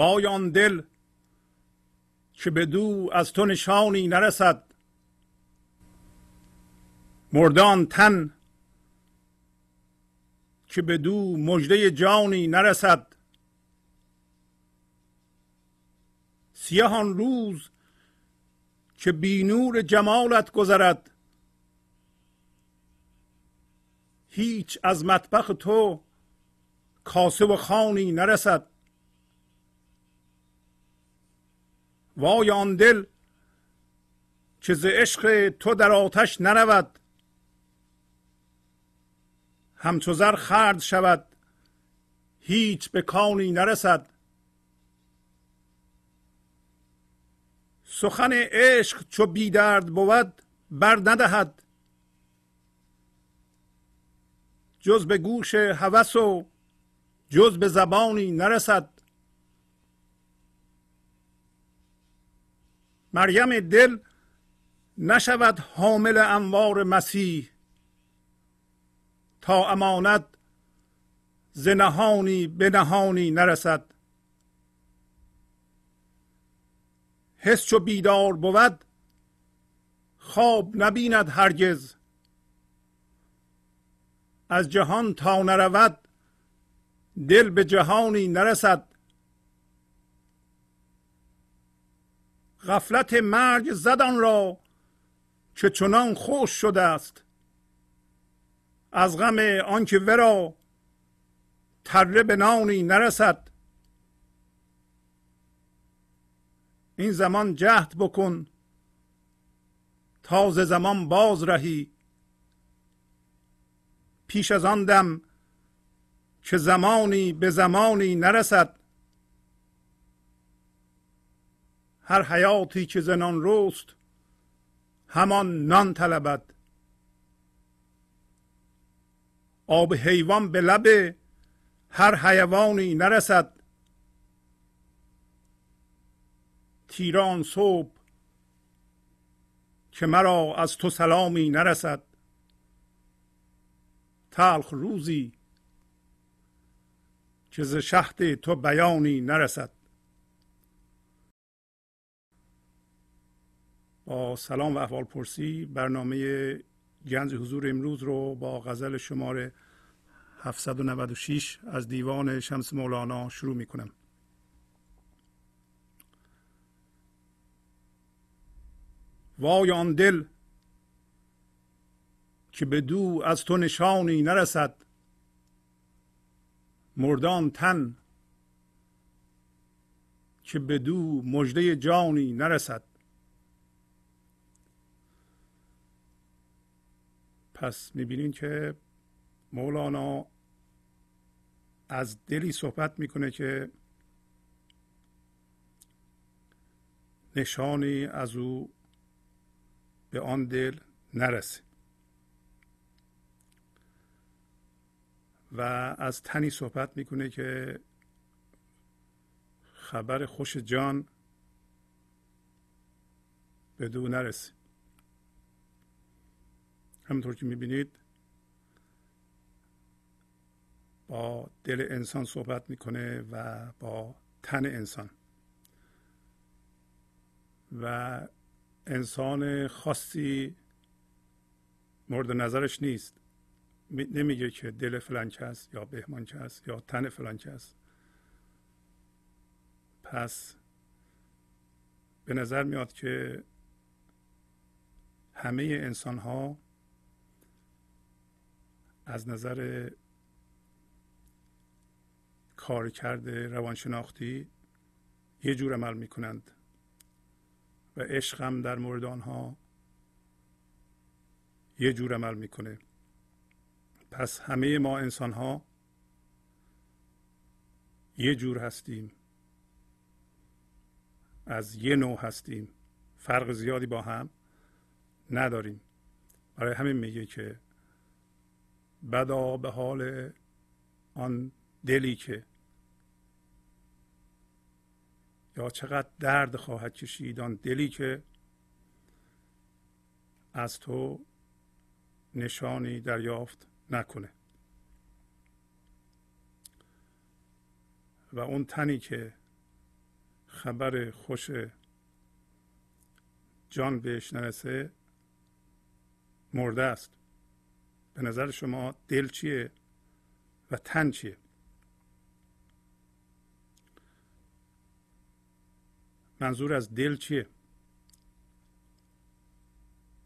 وای آن دل که به دو از تو نشانی نرسد. مردان تن که به دو مجده جانی نرسد. سیهان روز که بی نور جمالت گذرد. هیچ از مطبخ تو کاسه و خانی نرسد. وای آن دل که ز عشق تو در آتش نرود. همچو زر خرد شود هیچ به کانی نرسد. سخن عشق چو بی درد بود بر ندهد. جز به گوش هوس و جز به زبانی نرسد. مریم دل نشود حامل انوار مسیح تا امانت زنهانی به نهانی نرسد. حس چو بیدار بود خواب نبیند هرگز. از جهان تا نرود دل به جهانی نرسد. غفلت مرگ زدان را که چنان خوش شده است. از غم آنکه ورا تره به نانی نرسد. این زمان جهد بکن تازه زمان باز رهی. پیش از آن دم که زمانی به زمانی نرسد. هر حیاتی که زنان روست همان نان طلبد. آب حیوان به لب هر حیوانی نرسد. تیران صبح که مرا از تو سلامی نرسد. تلخ روزی که ز شهد تو بیانی نرسد. با سلام و احوال پرسی برنامه گنج حضور امروز رو با غزل شماره 796 از دیوان شمس مولانا شروع می کنم وای آن دل که به دو از تو نشانی نرسد. مردان تن که به دو مجده جانی نرسد. پس می‌بینین که مولانا از دلی صحبت می‌کنه که نشانی از او به آن دل نرسه. و از تنی صحبت می‌کنه که خبر خوش جان به دو نرسه. همونطور که می‌بینید با دل انسان صحبت می‌کنه و با تن انسان. و انسان خاصی مورد نظرش نیست. نمیگه که دل فلان کس یا بهمان کس یا تن فلان کس پس به نظر میاد که همه انسان ها از نظر کارکرد روانشناختی یه جور عمل می کنند و عشق هم در مورد آنها یه جور عمل می‌کنه. پس همه ما انسان ها یه جور هستیم. از یه نوع هستیم. فرق زیادی با هم نداریم. برای همین میگه که بدا به حال آن دلی که یا چقدر درد خواهد کشید آن دلی که از تو نشانی دریافت نکنه. و اون تنی که خبر خوش جان بهش نرسه مرده است. به نظر شما دل چیه و تن چیه؟ منظور از دل چیه؟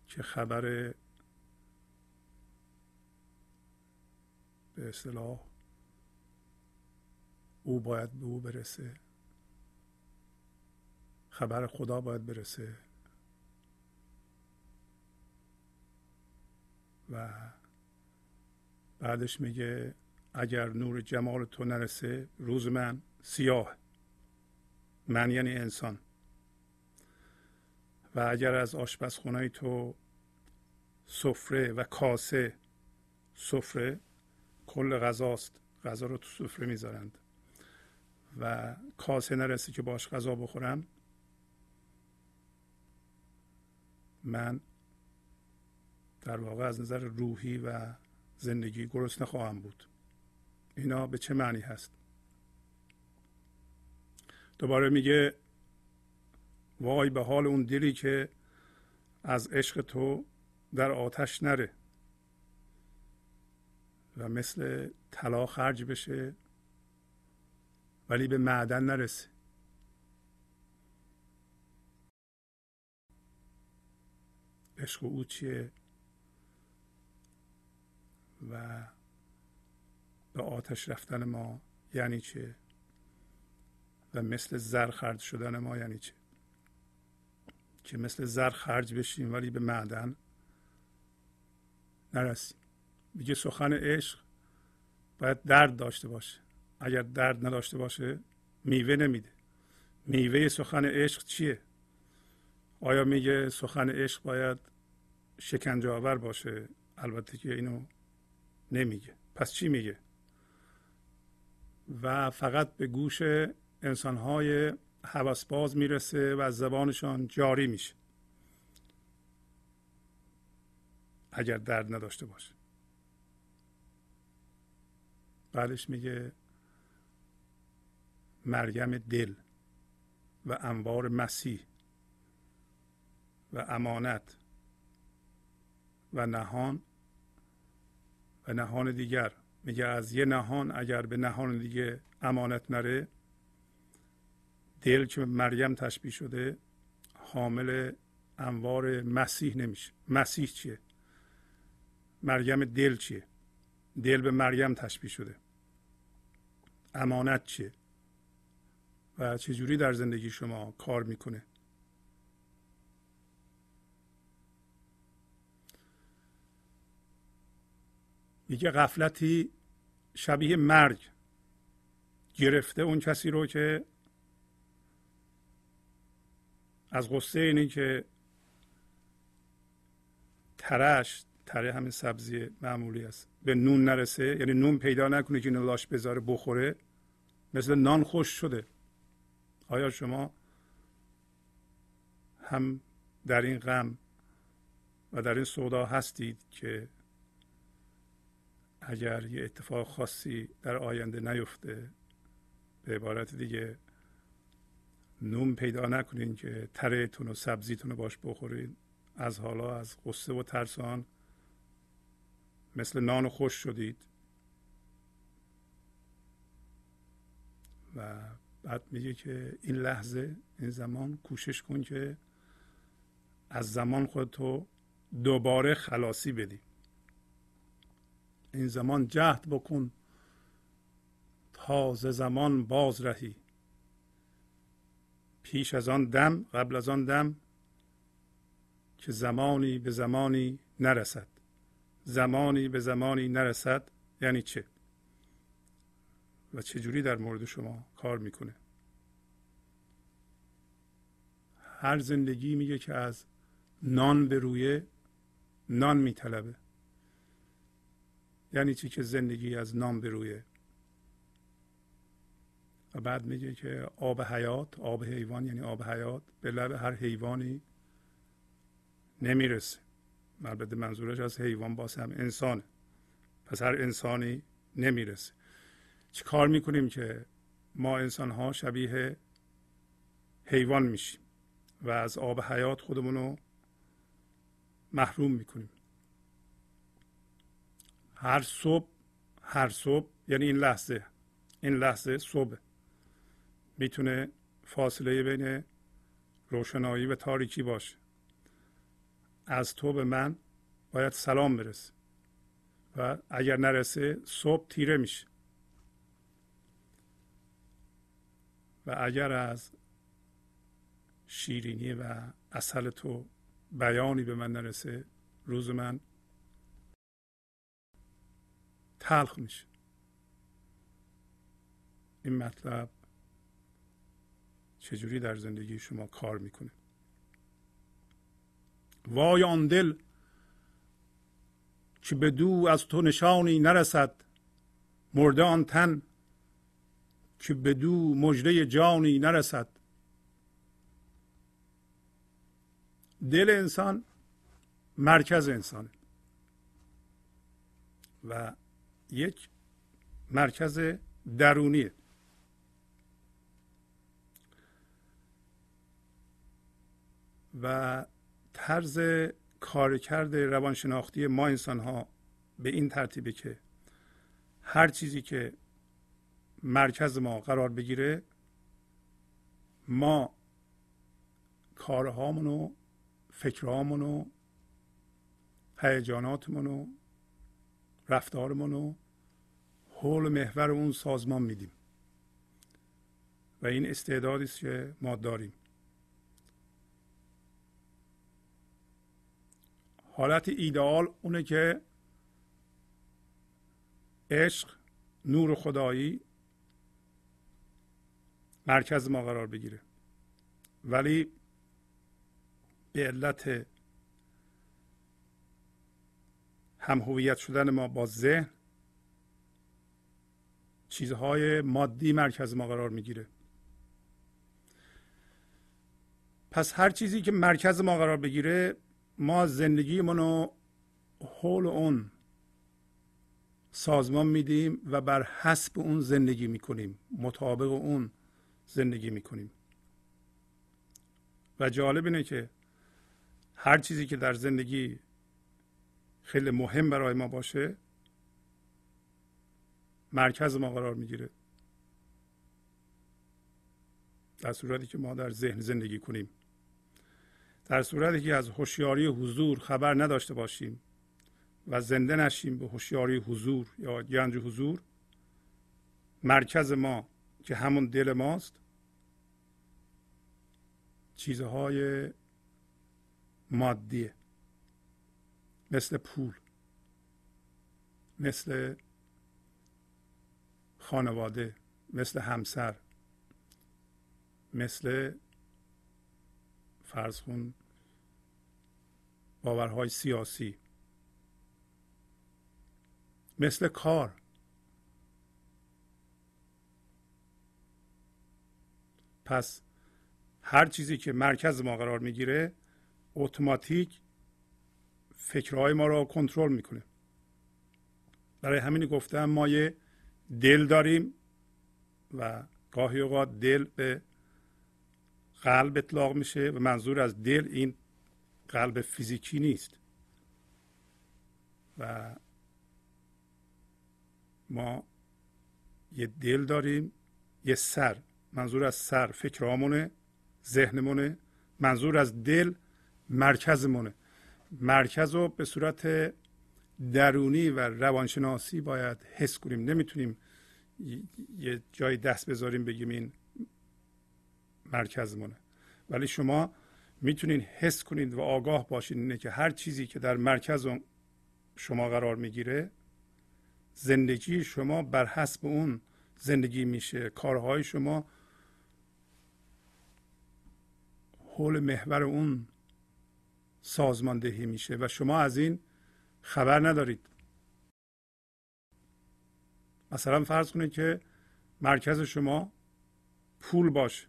که خبر به اصطلاح او باید به او برسه؟ خبر خدا باید برسه؟ و بعدش میگه اگر نور جمال تو نرسه روز من سیاه. من یعنی انسان. و اگر از آشپزخونه تو سفره و کاسه سفره کل غذاست. غذا رو تو سفره می‌ذارند. و کاسه نرسه که باش غذا بخورم من در واقع از نظر روحی و زندگی گرسنه خواهم بود. اینا به چه معنی هست؟ دوباره میگه وای به حال اون دلی که از عشق تو در آتش نره و مثل طلا خرج بشه ولی به معدن نرسه. عشق او چیه؟ و به آتش رفتن ما یعنی چه؟ و مثل زر خرج شدن ما یعنی چه؟ که مثل زر خرج بشیم ولی به معدن نرسیم. میگه سخن عشق باید درد داشته باشه. اگر درد نداشته باشه میوه نمیده. میوه سخن عشق چیه؟ آیا میگه سخن عشق باید شکنجه آور باشه؟ البته که اینو نمیگه. پس چی میگه؟ و فقط به گوش انسانهای حوسباز می‌رسه و از زبانشان جاری میشه. اگر درد نداشته باشه. بعدش میگه مریم دل و انوار مسیح و امانت و نهان و نهان دیگر. میگه از یه نهان اگر به نهان دیگه امانت نره دل که مریم تشبیه شده حامل انوار مسیح نمیشه. مسیح چیه؟ مریم دل چیه؟ دل به مریم تشبیه شده. امانت چیه؟ و چجوری در زندگی شما کار می‌کنه؟ میگه غفلتی شبیه مرگ گرفته اون کسی رو که از قصه اینی که ترش تره همین سبزی معمولی است به نون نرسه یعنی نون پیدا نکنه که اینو لاش بذاره بخوره مثل نان خوش شده. آیا شما هم در این غم و در این سودا هستید که اگر یه اتفاق خاصی در آینده نیفته به عبارت دیگه نون پیدا نکنین که ترهتون و سبزیتون رو باش بخورین. از حالا از قصه و ترسان مثل نان خوش شدید. و بعد میگه که این لحظه این زمان کوشش کن که از زمان خودتو دوباره خلاصی بدی. این زمان جهد بکن تازه زمان باز رهی. پیش از آن دم قبل از آن دم که زمانی به زمانی نرسد. زمانی به زمانی نرسد یعنی چه؟ و چجوری در مورد شما کار می‌کنه؟ هر زندگی میگه که از نان به روی نان میطلبه. یعنی چی که زندگی از نان به رویه و بعد میگه که آب حیات آب حیوان یعنی آب حیات به لب هر حیوانی نمی‌رسه. البته منظورش از حیوان باز هم انسانه. پس هر انسانی نمی‌رسه. چی کار می‌کنیم که ما انسان ها شبیه حیوان میشیم و از آب حیات خودمون رو محروم می‌کنیم. هر صبح هر صبح یعنی این لحظه این لحظه صبح می‌تونه فاصله بین روشنایی و تاریکی باشه. از تو به من باید سلام برسه و اگر نرسه صبح تیره میشه. و اگر از شیرینی و اصل تو بیانی به من نرسه روز من تلخ میشه. این مطلب چجوری در زندگی شما کار می‌کنه؟ وای آن دل که به دو از تو نشانی نرسد مرده آن تن که به دو مجده جانی نرسد. دل انسان مرکز انسانه و یک مرکز درونیه و طرز کارکرد روانشناختی ما انسان ها به این ترتیبه که هر چیزی که مرکز ما قرار بگیره ما کارهامون و فکرهامون و هیجاناتمون رفتارمون و حول محور اون سازمان میدیم. و این استعدادی است که ما داریم. حالت ایدئال اونه که عشق نور خدایی مرکز ما قرار بگیره. ولی به علت هم هویت شدن ما با ذهن چیزهای مادی مرکز ما قرار می‌گیره. پس هر چیزی که مرکز ما قرار بگیره ما زندگیمون رو حول اون سازمان میدیم و بر حسب اون زندگی می‌کنیم مطابق اون زندگی می‌کنیم. و جالب اینه که هر چیزی که در زندگی خیلی مهم برای ما باشه مرکز ما قرار می‌گیره. در صورتی که ما در ذهن زندگی کنیم. در صورتی که از هوشیاری حضور خبر نداشته باشیم و زنده نشیم به هوشیاری حضور یا گنج حضور مرکز ما که همون دل ماست چیزهای مادیه. مثل پول مثل خانواده مثل همسر مثل فرض کن باورهای سیاسی مثل کار. پس هر چیزی که مرکز ما قرار می‌گیره اتوماتیک فکرهای ما را کنترل می‌کنه. برای همین گفتم ما یه دل داریم و گاهی اوقات دل به قلب اطلاق میشه و منظور از دل این قلب فیزیکی نیست. و ما یه دل داریم یه سر. منظور از سر فکرامونه ذهنمونه. منظور از دل مرکزمونه. مرکز رو به صورت درونی و روانشناسی باید حس کنیم. نمی‌تونیم یه جای دست بذاریم بگیم این مرکزمونه. ولی شما می‌تونید حس کنید و آگاه باشید اینه که هر چیزی که در مرکز شما قرار می‌گیره زندگی شما بر حسب اون زندگی میشه. کارهای شما حول محور اون سازماندهی میشه و شما از این خبر ندارید. مثلا فرض کنید که مرکز شما پول باشه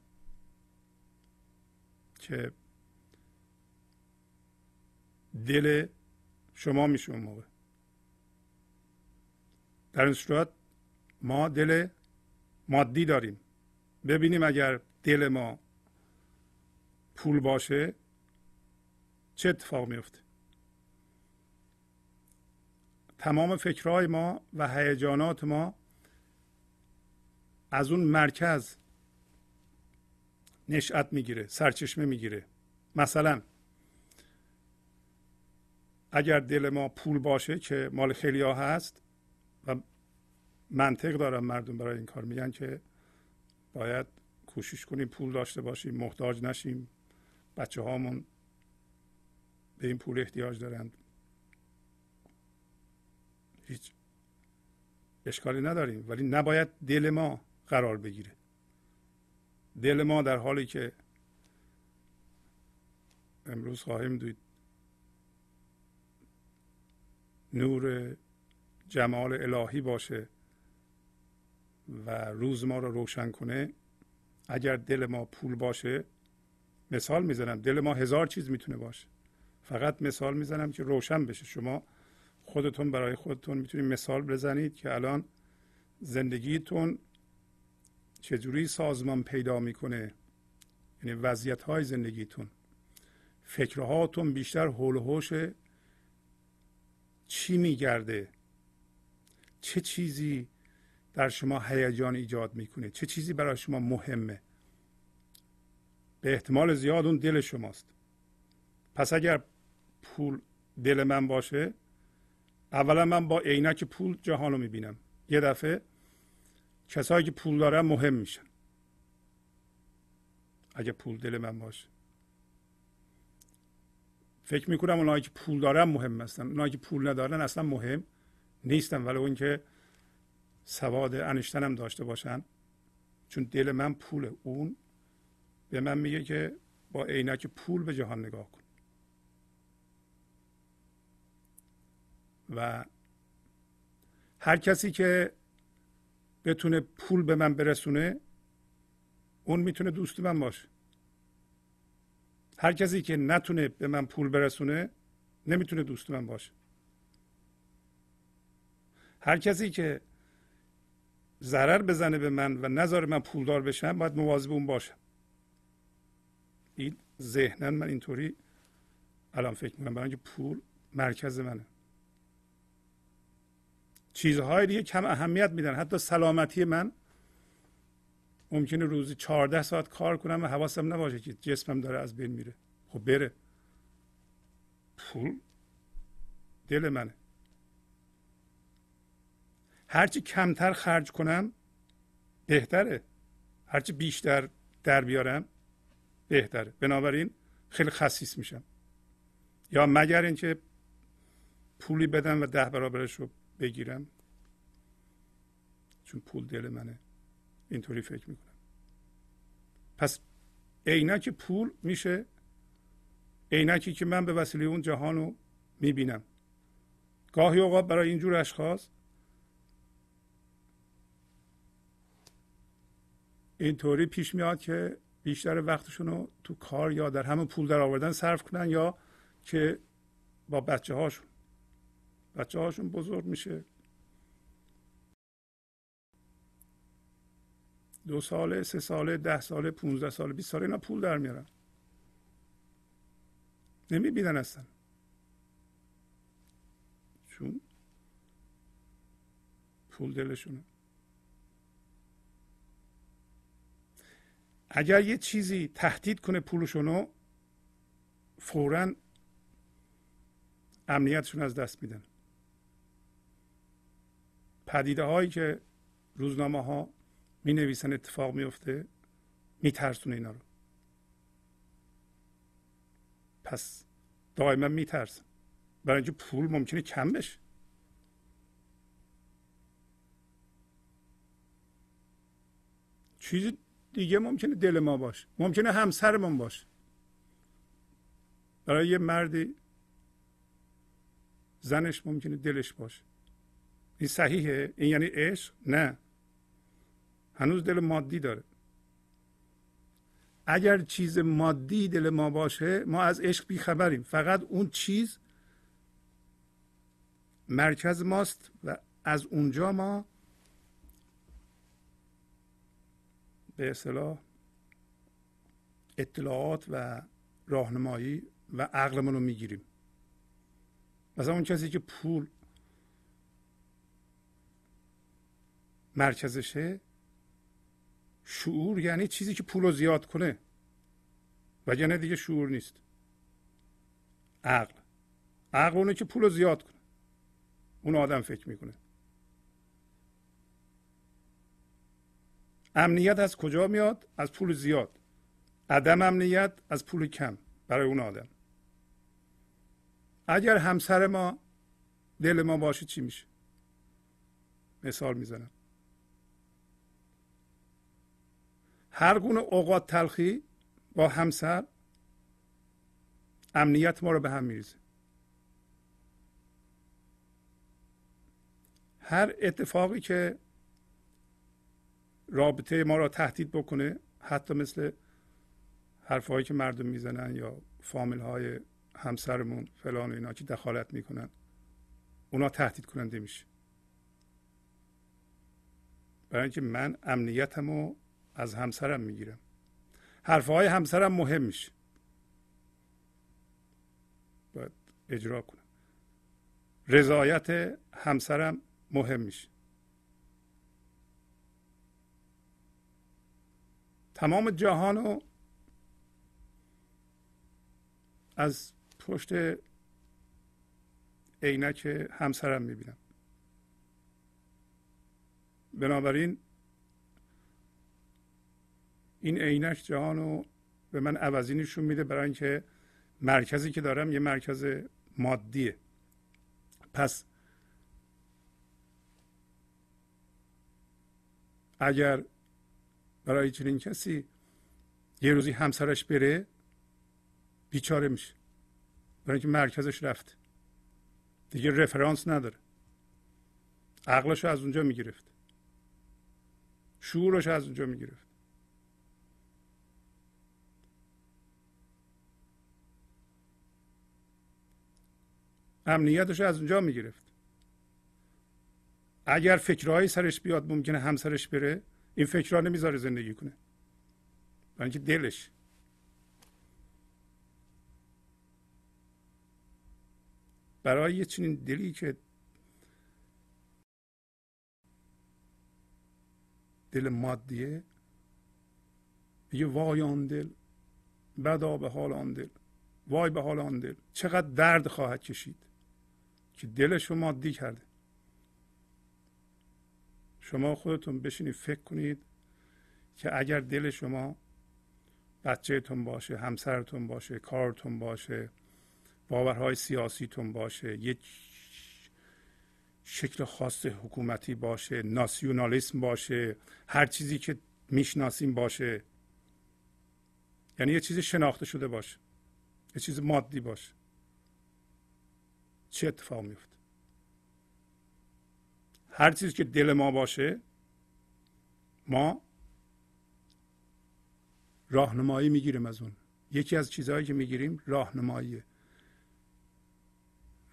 که دل شما میشه اون موقع. در این صورت ما دل مادی داریم. ببینیم اگر دل ما پول باشه چه اتفاق میفته تمام فکرهای ما و هیجانات ما از اون مرکز نشأت می‌گیره سرچشمه می‌گیره. مثلا اگر دل ما پول باشه که مال خیلی ها هست و منطق دارن مردم برای این کار میگن که باید کوشش کنیم پول داشته باشیم محتاج نشیم بچه هامون به این پول احتیاج دارند. هیچ اشکالی نداریم ولی نباید دل ما قرار بگیره. دل ما در حالی که امروز خواهیم دید نور جمال الهی باشه و روز ما رو روشن کنه اگر دل ما پول باشه مثال می‌زنم دل ما هزار چیز می‌تونه باشه. فقط مثال می‌زنم که روشن بشه. شما خودتون برای خودتون می‌تونید مثال بزنید که الان زندگیتون چجوری سازمان پیدا می‌کنه. یعنی وضعیت های زندگیتون. فکرهاتون بیشتر حول حوش چی میگرده؟ چه چیزی در شما هیجان ایجاد می‌کنه؟ چه چیزی برای شما مهمه؟ به احتمال زیاد اون دل شماست. پس اگر پول دل من باشه اولا من با عینک پول جهان رو می‌بینم. یه دفعه کسایی که پول دارن مهم میشن. اگه پول دل من باشه. فکر می‌کنم اونایی که پول دارن مهم هستن. اونایی که پول ندارن اصلا مهم نیستن. ولی اون که سواد انشتن هم داشته باشن. چون دل من پوله اون. به من میگه که با عینک پول به جهان نگاه کن. و هر کسی که بتونه پول به من برسونه اون می‌تونه دوست من باشه. هر کسی که نتونه به من پول برسونه نمی‌تونه دوست من باشه. هر کسی که ضرر بزنه به من و نظر من پولدار بشم باید مواظب اون باشم این ذهنا من اینطوری الان فکر می‌کنم برای اینکه پول مرکز منه. چیزهای دیگه کم اهمیت میدن. حتی سلامتی من ممکنه روزی 14 ساعت کار کنم و حواسم نباشه که جسمم داره از بین میره. خب بره. پول؟ دل منه. هرچی کمتر خرج کنم بهتره. هرچی بیشتر در بیارم بهتره. بنابراین خیلی خصیص میشم. یا مگر اینکه پولی بدم و ده برابرش رو بگیرم. چون پول دل منه. اینطوری فکر می‌کنم. پس عینک پول میشه. عینکی که من به وسیله اون جهان رو می‌بینم. گاهی اوقات برای اینجور اشخاص اینطوری پیش میاد که بیشتر وقتشون رو تو کار یا در همون پول در آوردن صرف کنن یا که با بچه هاشون بچه هاشون بزرگ میشه. دو ساله سه ساله ده ساله پونزده ساله بیست ساله اینا پول در میارن. نمی‌بینن اصلا. چون پول دلشونه. اگر یه چیزی تهدید کنه پولشونو فورا امنیتشون از دست میدن. پدیده هایی که روزنامه ها می نویسن اتفاق میفته میترسونه اینا رو. پس دائما میترسن. برای اینکه پول ممکنه کم بشه. چیز دیگه ممکنه دل ما باشه. ممکنه همسرمون باشه. برای یه مردی زنش ممکنه دلش باشه. این صحیحه؟ این یعنی عشق؟ نه. هنوز دل مادی داره. اگر چیز مادی دل ما باشه ما از عشق بیخبریم. فقط اون چیز مرکز ماست و از اونجا ما به اصطلاح اطلاعات و راهنمایی و عقلمون رو می‌گیریم. مثلا اون کسی که پول مرکزشه. شعور یعنی چیزی که پول رو زیاد کنه. وگرنه دیگه شعور نیست. عقل. عقل اونه که پول رو زیاد کنه. اون آدم فکر می‌کنه. امنیت از کجا میاد؟ از پول زیاد. عدم امنیت از پول کم برای اون آدم. اگر همسر ما دل ما باشه چی میشه؟ مثال می‌زنم. هر گونه اوقات تلخی با همسر امنیت ما رو به هم میریزه. هر اتفاقی که رابطه ما را تهدید بکنه حتی مثل حرفهایی که مردم می‌زنن یا فامیل های همسرمون فلان و اینا که دخالت می‌کنن اونا تهدید کننده میشه. برای اینکه من امنیتم رو از همسرم می‌گیرم حرفهای همسرم مهم میشه. باید اجرا کنم. رضایت همسرم مهم میشه. تمام جهان رو از پشت عینک همسرم می‌بینم. بنابراین این عینک جهان رو به من عوضی نشون میده برای اینکه مرکزی که دارم یه مرکز مادیه. پس اگر برای چنین کسی یه روزی همسرش بره بیچاره میشه. برای اینکه مرکزش رفت. دیگه رفرانس نداره. عقلش از اونجا می‌گرفت. شعورش از اونجا می‌گرفت. امنیتش از اونجا می‌گرفت. اگر فکرهایی سرش بیاد ممکنه همسرش بره این فکرها نمی‌ذاره زندگی کنه. برای اینکه دلش. برای یه چنین دلی که دل مادیه میگه وای آن دل بدا به حال آن دل. وای به حال آن دل. چقدر درد خواهد کشید. که دلش رو مادی کرده. شما خودتون بشینید فکر کنید که اگر دل شما بچهتون باشه همسرتون باشه کارتون باشه باورهای سیاسیتون باشه یک شکل خاص حکومتی باشه ناسیونالیسم باشه هر چیزی که می‌شناسیم باشه یعنی یه چیزی شناخته شده باشه یه چیز مادی باشه. چه اتفاق میفته هر چیزی که دل ما باشه ما راهنمایی می‌گیریم از اون. یکی از چیزهایی که می‌گیریم راهنماییه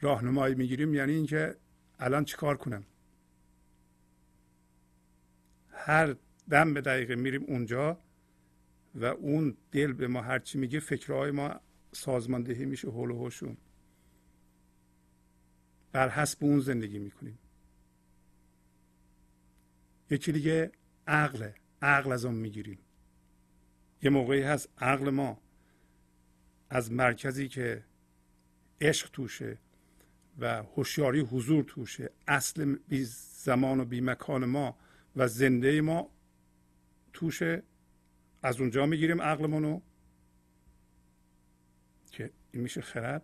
راهنمایی می‌گیریم یعنی اینکه الان چیکار کنم؟ هر دم به دقیقه میریم اونجا و اون دل به ما هرچی میگه فکرهای ما سازماندهی میشه حول و حوشون بر حسب اون زندگی می‌کنیم. یکی دیگه عقله عقل از اون می‌گیریم. یه موقعی هست عقل ما از مرکزی که عشق توشه و هوشیاری حضور توشه اصل بی زمان و بی مکان ما و زنده ما توشه از اونجا می‌گیریم عقلمونو که این میشه خرد.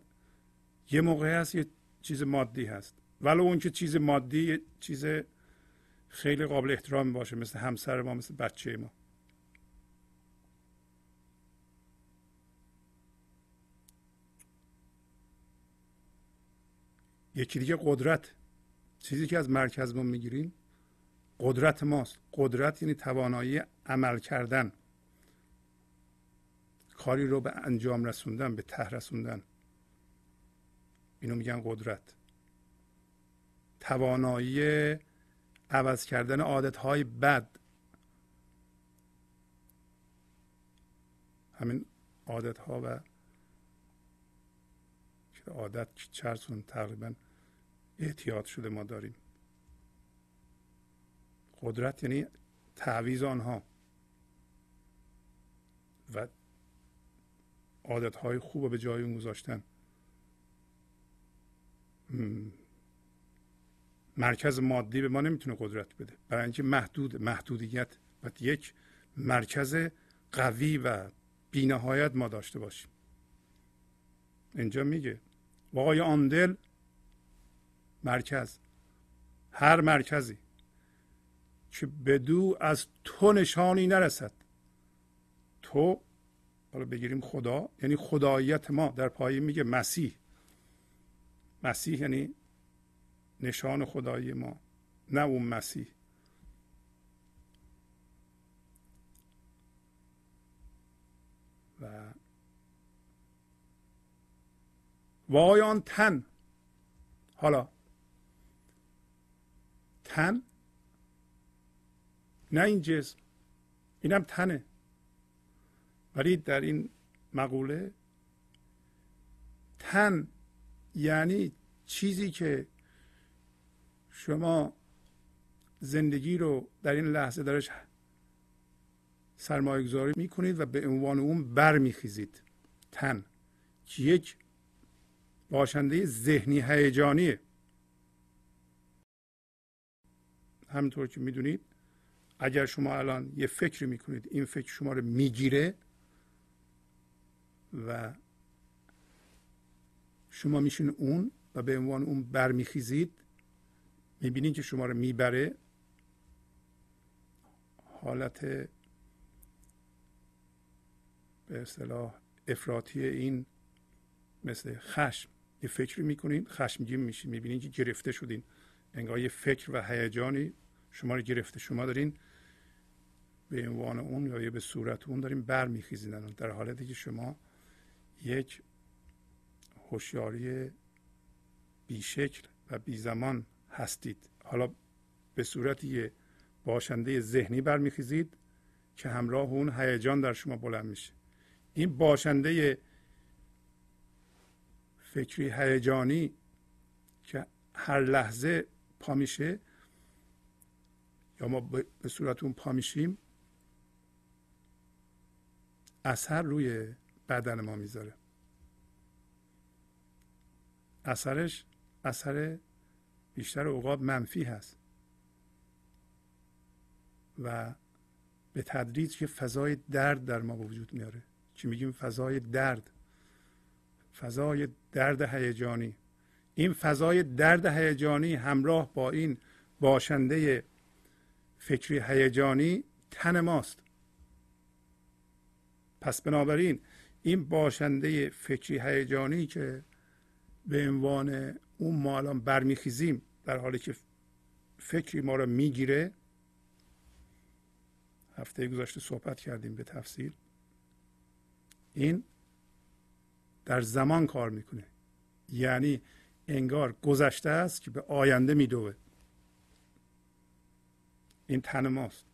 یه موقع هست یه چیز مادی هست. ولو اون که چیز مادی چیز خیلی قابل احترام باشه مثل همسر ما مثل بچه ما. یکی دیگه قدرت. چیزی که از مرکز ما می‌گیریم قدرت ماست. قدرت یعنی توانایی عمل کردن. کاری رو به انجام رسوندن به ته رسوندن. اینو میگن قدرت. توانایی عوض کردن عادت های بد. همین عادت ها و عادت چرسون تقریبا احتیاط شده ما داریم. قدرت یعنی تعویز آنها و عادت های خوب به جای اون گذاشتن. مرکز مادی به ما نمی‌تونه قدرت بده. برای اینکه محدود محدودیت و یک مرکز قوی و بینهایت ما داشته باشیم. اینجا میگه وای آن دل مرکز هر مرکزی که بدو از تو نشانی نرسد. تو حالا بگیریم خدا یعنی خداییت ما در پایین میگه مسیح. مسیح یعنی نشان خدایی ما نه اون مسیح. و وای آن تن. حالا تن نه این جسم اینم تنه. ولی در این مقوله تن یعنی چیزی که شما زندگی رو در این لحظه درش سرمایه گذاری می‌کنید و به عنوان اون برمیخیزید. تن. که یک باشنده ذهنی هیجانیه همینطور که می‌دونید اگر شما الان یه فکری می‌کنید این فکر شما رو می‌گیره و شما میشین اون و به عنوان اون برمیخیزید می‌بینید که شما رو می‌بره حالت به اصطلاح افراطی این مثل خشم. یه فکری می‌کنین خشمگین میشین می‌بینین که گرفته شدین. انگار یه فکر و هیجانی شما رو گرفته. شما دارین به عنوان اون یا به صورت اون داریم برمیخیزین در حالتی که شما یک هوشیاری بیشکل و بی زمان هستید. حالا به صورت یه باشنده ذهنی برمیخیزید که همراه اون هیجان در شما بلند میشه. این باشنده فکری هیجانی که هر لحظه پا میشه یا ما به صورت اون پا میشیم اثر روی بدن ما می‌ذاره. اثرش اثر بیشتر اوقات منفی هست. و به تدریج که فضای درد در ما وجود میاره. چی میگیم؟ فضای درد. فضای درد هیجانی. این فضای درد هیجانی همراه با این باشنده فکری هیجانی تن ماست. پس بنابراین این باشنده فکری هیجانی که به عنوان اون ما الان برمیخیزیم در حالی که فکری ما رو می‌گیره. هفته گذشته صحبت کردیم به تفصیل. این در زمان کار می‌کنه. یعنی انگار گذشته است که به آینده میدوه. این تن ماست.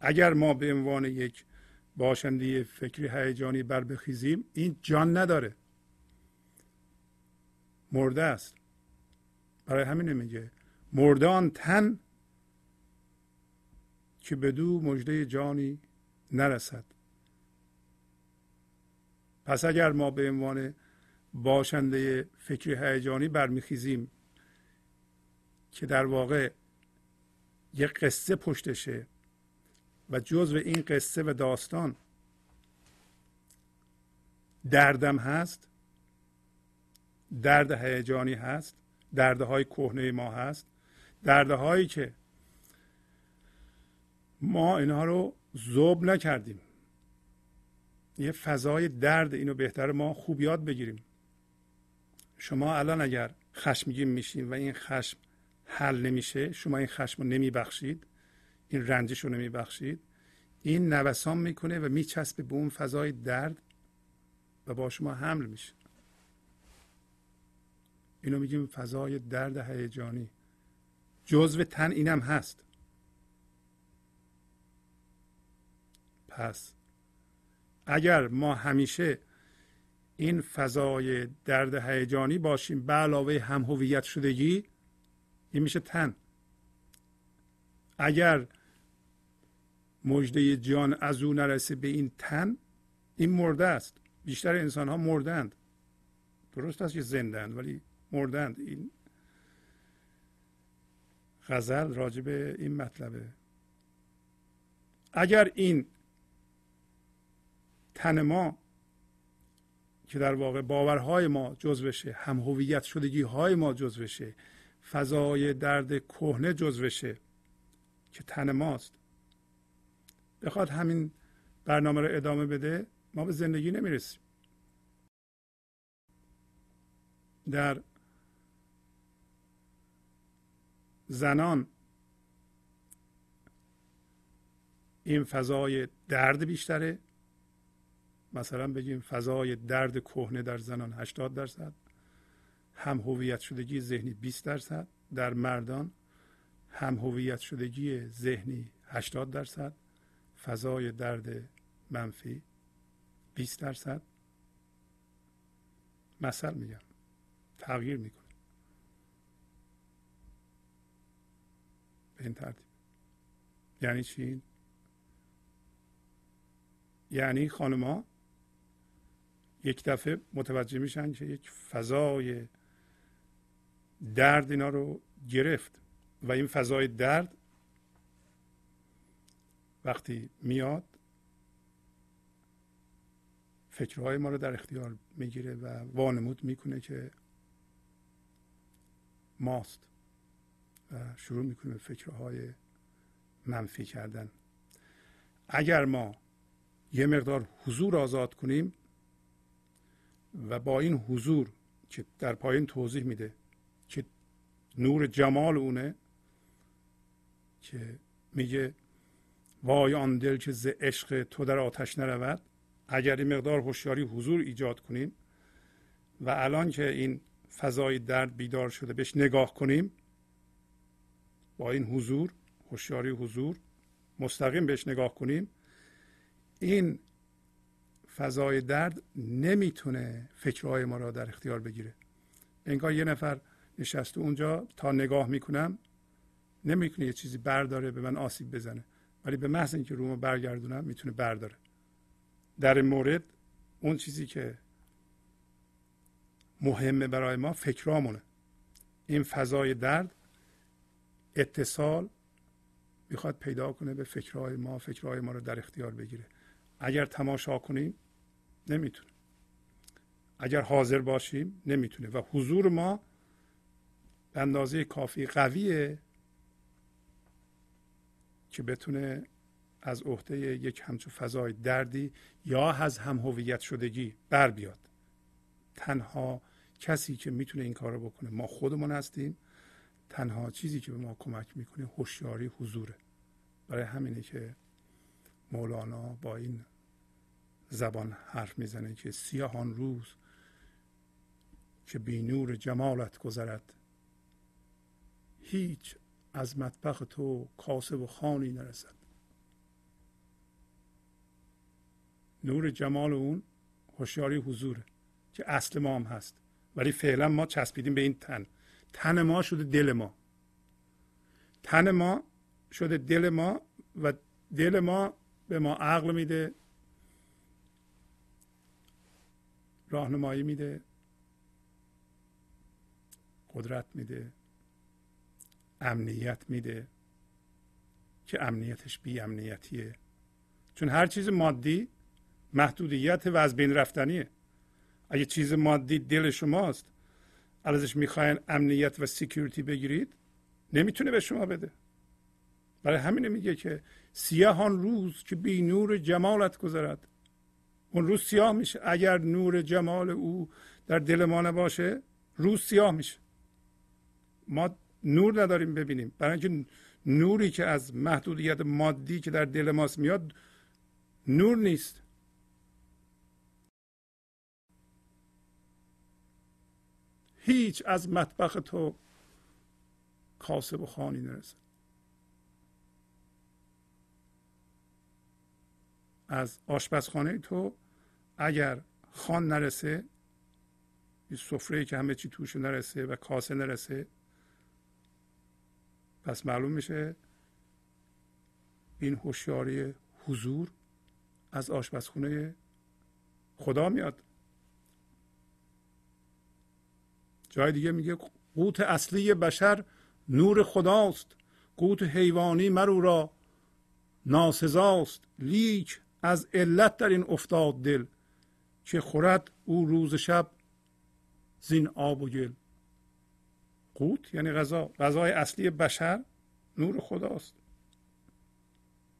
اگر ما به عنوان یک باشنده فکری هیجانی بر بخیزیم این جان نداره. مرده است. برای همین میگه. مردان تن که بدو مجده جانی نرسد. پس اگر ما به عنوان باشنده فکری هیجانی برمیخیزیم که در واقع یک قصه پشتشه و جزو این قصه و داستان دردم هست درد هیجانی هست دردهای کهنه ما هست دردهایی که ما اینها رو زوب نکردیم. یه فضای درد اینو بهتر ما خوب یاد بگیریم. شما الان اگر خشمگین میشین و این خشم حل نمیشه شما این خشم رو نمیبخشید این رنجش رو نمیبخشید این نوسان می‌کنه و میچسبه به اون فضای درد و با شما حمل میشه. اینو میگیم فضای درد هیجانی. جزو تن اینم هست. پس اگر ما همیشه این فضای درد هیجانی باشیم به علاوه هم هویت شدگی این میشه تن. اگر مجده جان از او نرسه به این تن این مرده است. بیشتر انسان ها مردند. درست است که زندند ولی مردند این غزل راجع به این مطلبه. اگر این تن ما که در واقع باورهای ما جز بشه هم هویت شدگی های ما جز بشه فضای درد کهنه جز بشه که تن ماست بخواد همین برنامه رو ادامه بده ما به زندگی نمی‌رسیم. در زنان. این فضای درد بیشتره. مثلا بگیم فضای درد کهنه در زنان 80 درصد. هم هویت شدگی ذهنی 20 درصد. در مردان هم هویت شدگی ذهنی 80 درصد. فضای درد منفی 20 درصد. مثل میگم تغییر می‌کنه. به این ترتیب. یعنی چی؟ یعنی خانما یک دفعه متوجه میشن که یک فضای درد اینا رو گرفت و این فضای درد وقتی میاد فکرهای ما رو در اختیار می‌گیره و وانمود می‌کنه که ماست. شروع می‌کنه به فکرهای منفی کردن. اگر ما یه مقدار حضور آزاد کنیم و با این حضور که در پایین توضیح میده که نور جمال اونه که میگه وای آن دل که ز عشق تو در آتش نرود اگر این مقدار هوشیاری حضور ایجاد کنیم و الان که این فضای درد بیدار شده بهش نگاه کنیم با این حضور هوشیاری حضور مستقیم بهش نگاه کنیم این فضای درد نمی‌تونه فکرهای ما را در اختیار بگیره. انگار یه نفر نشسته اونجا تا نگاه می‌کنم نمی‌تونه یه چیزی برداره به من آسیب بزنه. ولی به محض اینکه رومو برگردونم می‌تونه برداره. در این مورد اون چیزی که مهمه برای ما فکرامونه. این فضای درد اتصال می‌خواد پیدا کنه به فکرهای ما فکرهای ما رو در اختیار بگیره. اگر تماشا کنیم نمی‌تونه. اگر حاضر باشیم نمی‌تونه. و حضور ما به اندازه کافی قویه که بتونه از عهده یک همچون فضای دردی یا از هم هویت شدگی بر بیاد. تنها کسی که می‌تونه این کار رو بکنه ما خودمون هستیم. تنها چیزی که به ما کمک می‌کنه هوشیاری حضوره. برای همینه که مولانا با این زبان حرف می‌زنه که سیاهان روز که بی نور جمالت گذرد هیچ از مطبخ تو کاسه و خانی نرسد. نور جمال اون هوشیاری حضوره که اصل ما هم هست ولی فعلا ما چسبیدیم به این تن. تن ما شده دل ما. تن ما شده دل ما و دل ما به ما عقل میده راهنمایی میده قدرت میده امنیت میده که امنیتش بی امنیتیه. چون هر چیز مادی محدودیت و از بین رفتنیه. اگه چیز مادی دل شماست ازش می‌خواین امنیت و security بگیرید؟ نمی‌تونه به شما بده. برای همینه میگه که سیه آن روز که بی نور جمالت گذرد. اون روز سیاه میشه. اگر نور جمال او در دل ما نباشه روز سیاه میشه. ما نور نداریم ببینیم. برای اینکه نوری که از محدودیت مادی که در دل ماست میاد نور نیست. هیچ از مطبخ تو کاسب و خانی نرسد. از آشپزخانه تو اگر خان نرسه این سفره که همه چی توش نرسه و کاسه نرسه پس معلوم میشه این هوشیاری حضور از آشپزخونه خدا میاد. جای دیگه میگه قوت اصلی بشر نور خداست. قوت حیوانی مرو را ناسزاست. لیک از علت در این افتاد دل که خورد او روز شب زین آب و گل. قوت یعنی غذا. غذای اصلی بشر نور خداست.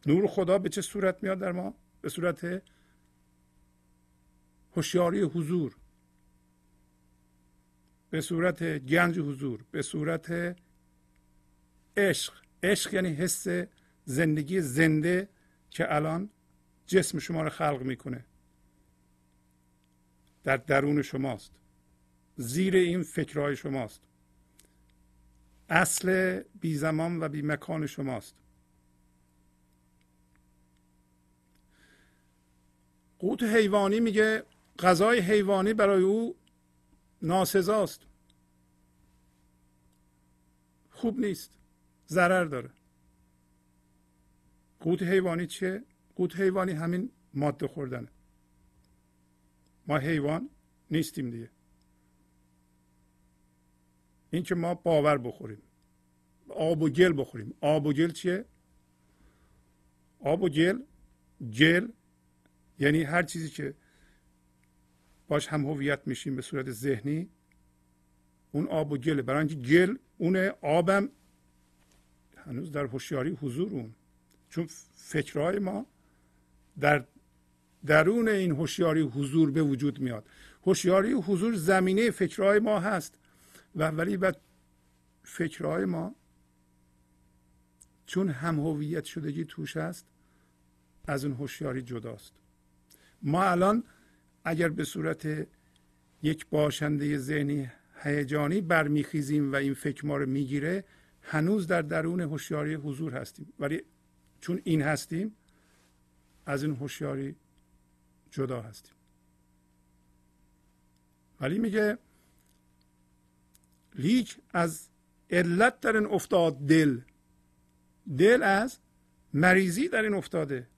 نور خدا به چه صورت میاد در ما؟ به صورت هوشیاری حضور. به صورت گنج حضور به صورت عشق. عشق یعنی حس زندگی زنده که الان جسم شما رو خلق می‌کنه. در درون شماست. زیر این فکرهای شماست. اصل بی زمان و بی مکان شماست. قوت حیوانی میگه غذای حیوانی برای او ناسزاست. خوب نیست. ضرر داره. قوت حیوانی چیه؟ قوت حیوانی همین ماده خوردنه. ما حیوان نیستیم دیگه. این که ما باور بخوریم. آب و گل بخوریم. آب و گل چیه؟ آب و گل گل یعنی هر چیزی که باش هم هویت میشیم به صورت ذهنی. اون آب و گله برای اینکه گل اون آبم هنوز در هوشیاری حضور اون. چون فکرهای ما در درون این هوشیاری حضور به وجود میاد. هوشیاری حضور زمینه فکرهای ما هست و ولی بعد فکرهای ما چون هم هویت شدگی توش هست از اون هوشیاری جداست. ما الان اگر به صورت یک باشنده ذهنی هیجانی برمیخیزیم و این فکر ما رو می‌گیره هنوز در درون هوشیاری حضور هستیم. ولی چون این هستیم از این هوشیاری جدا هستیم. ولی میگه لیک از علت در این افتاد دل. دل از مریضی در این افتاده.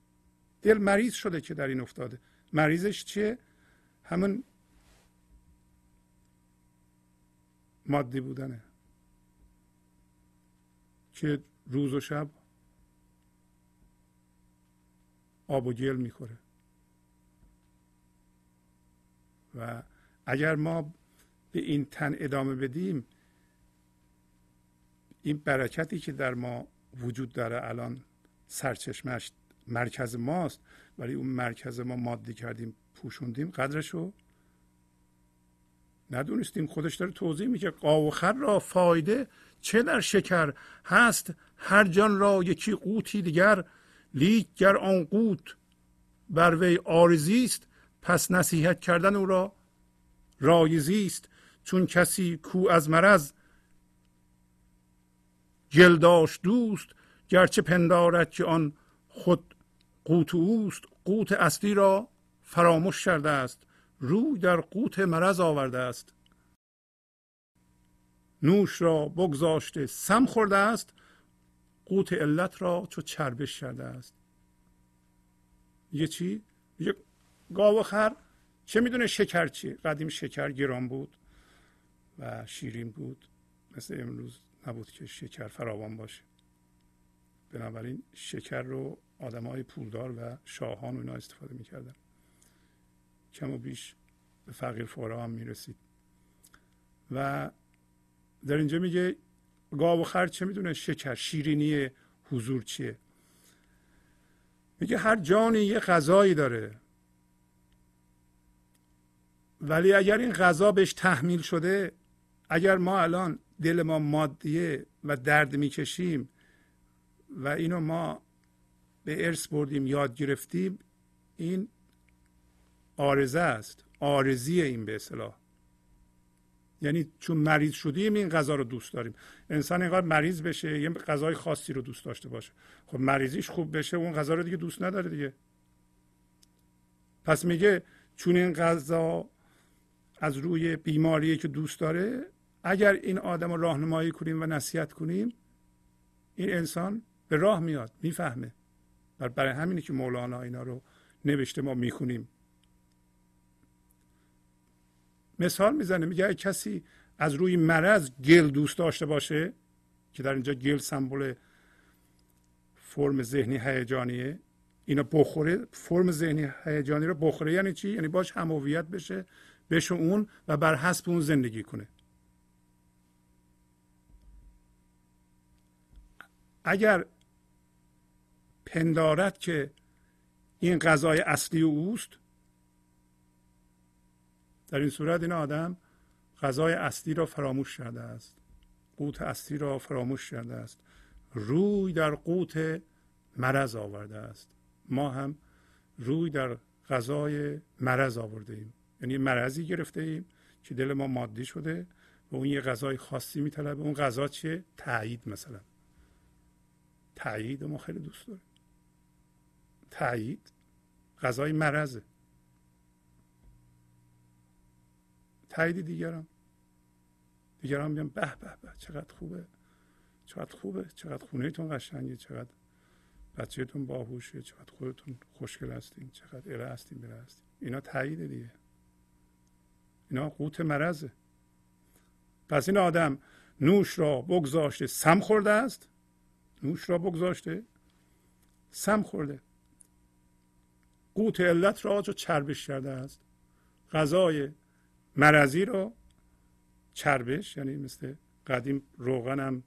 دل مریض شده که در این افتاده. مریضش چیه؟ همون مادی بودنه که روز و شب آب و گل می‌خوره. و اگر ما به این تن ادامه بدیم این برکتی که در ما وجود داره الان سرچشمش مرکز ماست ولی اون مرکز ما مادی کردیم پوشوندیم قدرش رو ندونستیم خودش داره توضیح میگه قاوخر را فایده چه در شکر هست؟ هر جان را یکی قوتی دیگر. لیک گر آن قوت بر وی آرزی است پس نصیحت کردن او را رایزی است. چون کسی کو از مرض جلداش دوست گرچه پندارد که آن خود قوت اوست قوت اصلی را فراموش کرده است. روی در قوت مرض آورده است. نوش را بگذاشته سم خورده است. قوت علت را چو چربش کرده است. یه چی؟ یه گاو خر. چه می‌دونه شکر چی قدیم شکر گران بود و شیرین بود. مثل امروز نبود که شکر فراوان باشه. بنابراین شکر رو آدم های پولدار و شاهان و اینا استفاده می‌کردن. کم و بیش به فقیر فقرا هم می‌رسید. و در اینجا میگه گاو و خر چه می‌دونه؟ شکر. شیرینی حضور چیه؟ میگه هر جانی یه غذایی داره. ولی اگر این غذا بهش تحمیل شده اگر ما الان دل ما مادیه و درد می‌کشیم و اینو ما به ارث بردیم یاد گرفتیم این آرزه است. آرزی این به اصطلاح. یعنی چون مریض شدیم این غذا رو دوست داریم. انسان اینقدر مریض بشه یه غذای خاصی رو دوست داشته باشه. خب مریضیش خوب بشه اون غذا رو دیگه دوست نداره دیگه. پس میگه چون این غذا از روی بیماری که دوست داره اگر این آدم رو راهنمایی کنیم و نصیحت کنیم این انسان به راه میاد می‌فهمه. برای همینه که مولانا اینا رو نوشته ما می‌خونیم. مثال می‌زنه میگه کسی از روی مرض گل دوست داشته باشه که در اینجا گل سمبل فرم ذهنی هیجانیه اینا بخوره فرم ذهنی هیجانی رو بخوره یعنی چی؟ یعنی باش هم بشه بشه اون و بر حسب اون زندگی کنه. اگر پندارد که این غذای اصلی اوست در این صورت این آدم غذای اصلی را فراموش کرده است. قوت اصلی را فراموش کرده است. روی در قوت مرض آورده است. ما هم روی در غذای مرض آورده ایم. یعنی مرضی گرفته ایم که دل ما مادی شده و اون یه غذای خاصی میطلبه. اون غذا چیه؟ تایید مثلا. تایید ما خیلی دوست داریم. تایید غذای مرضه. تایید دیگران. دیگران میگن به به به چقدر خوبه. چقدر خوبه. چقدر خونهتون قشنگه. چقدر بچهتون باهوشه. چقدر خودتون خوشگل هستین. چقدر اله هستین بله هستین. اینا تایید دیگه. اینا قوت مرضه. پس این آدم نوش را بگذاشته سم خورده است. نوش را بگذاشته سم خورده. قوت علت را جو چربش کرده است. غذای مرضی رو چربش یعنی مثل قدیم روغن هم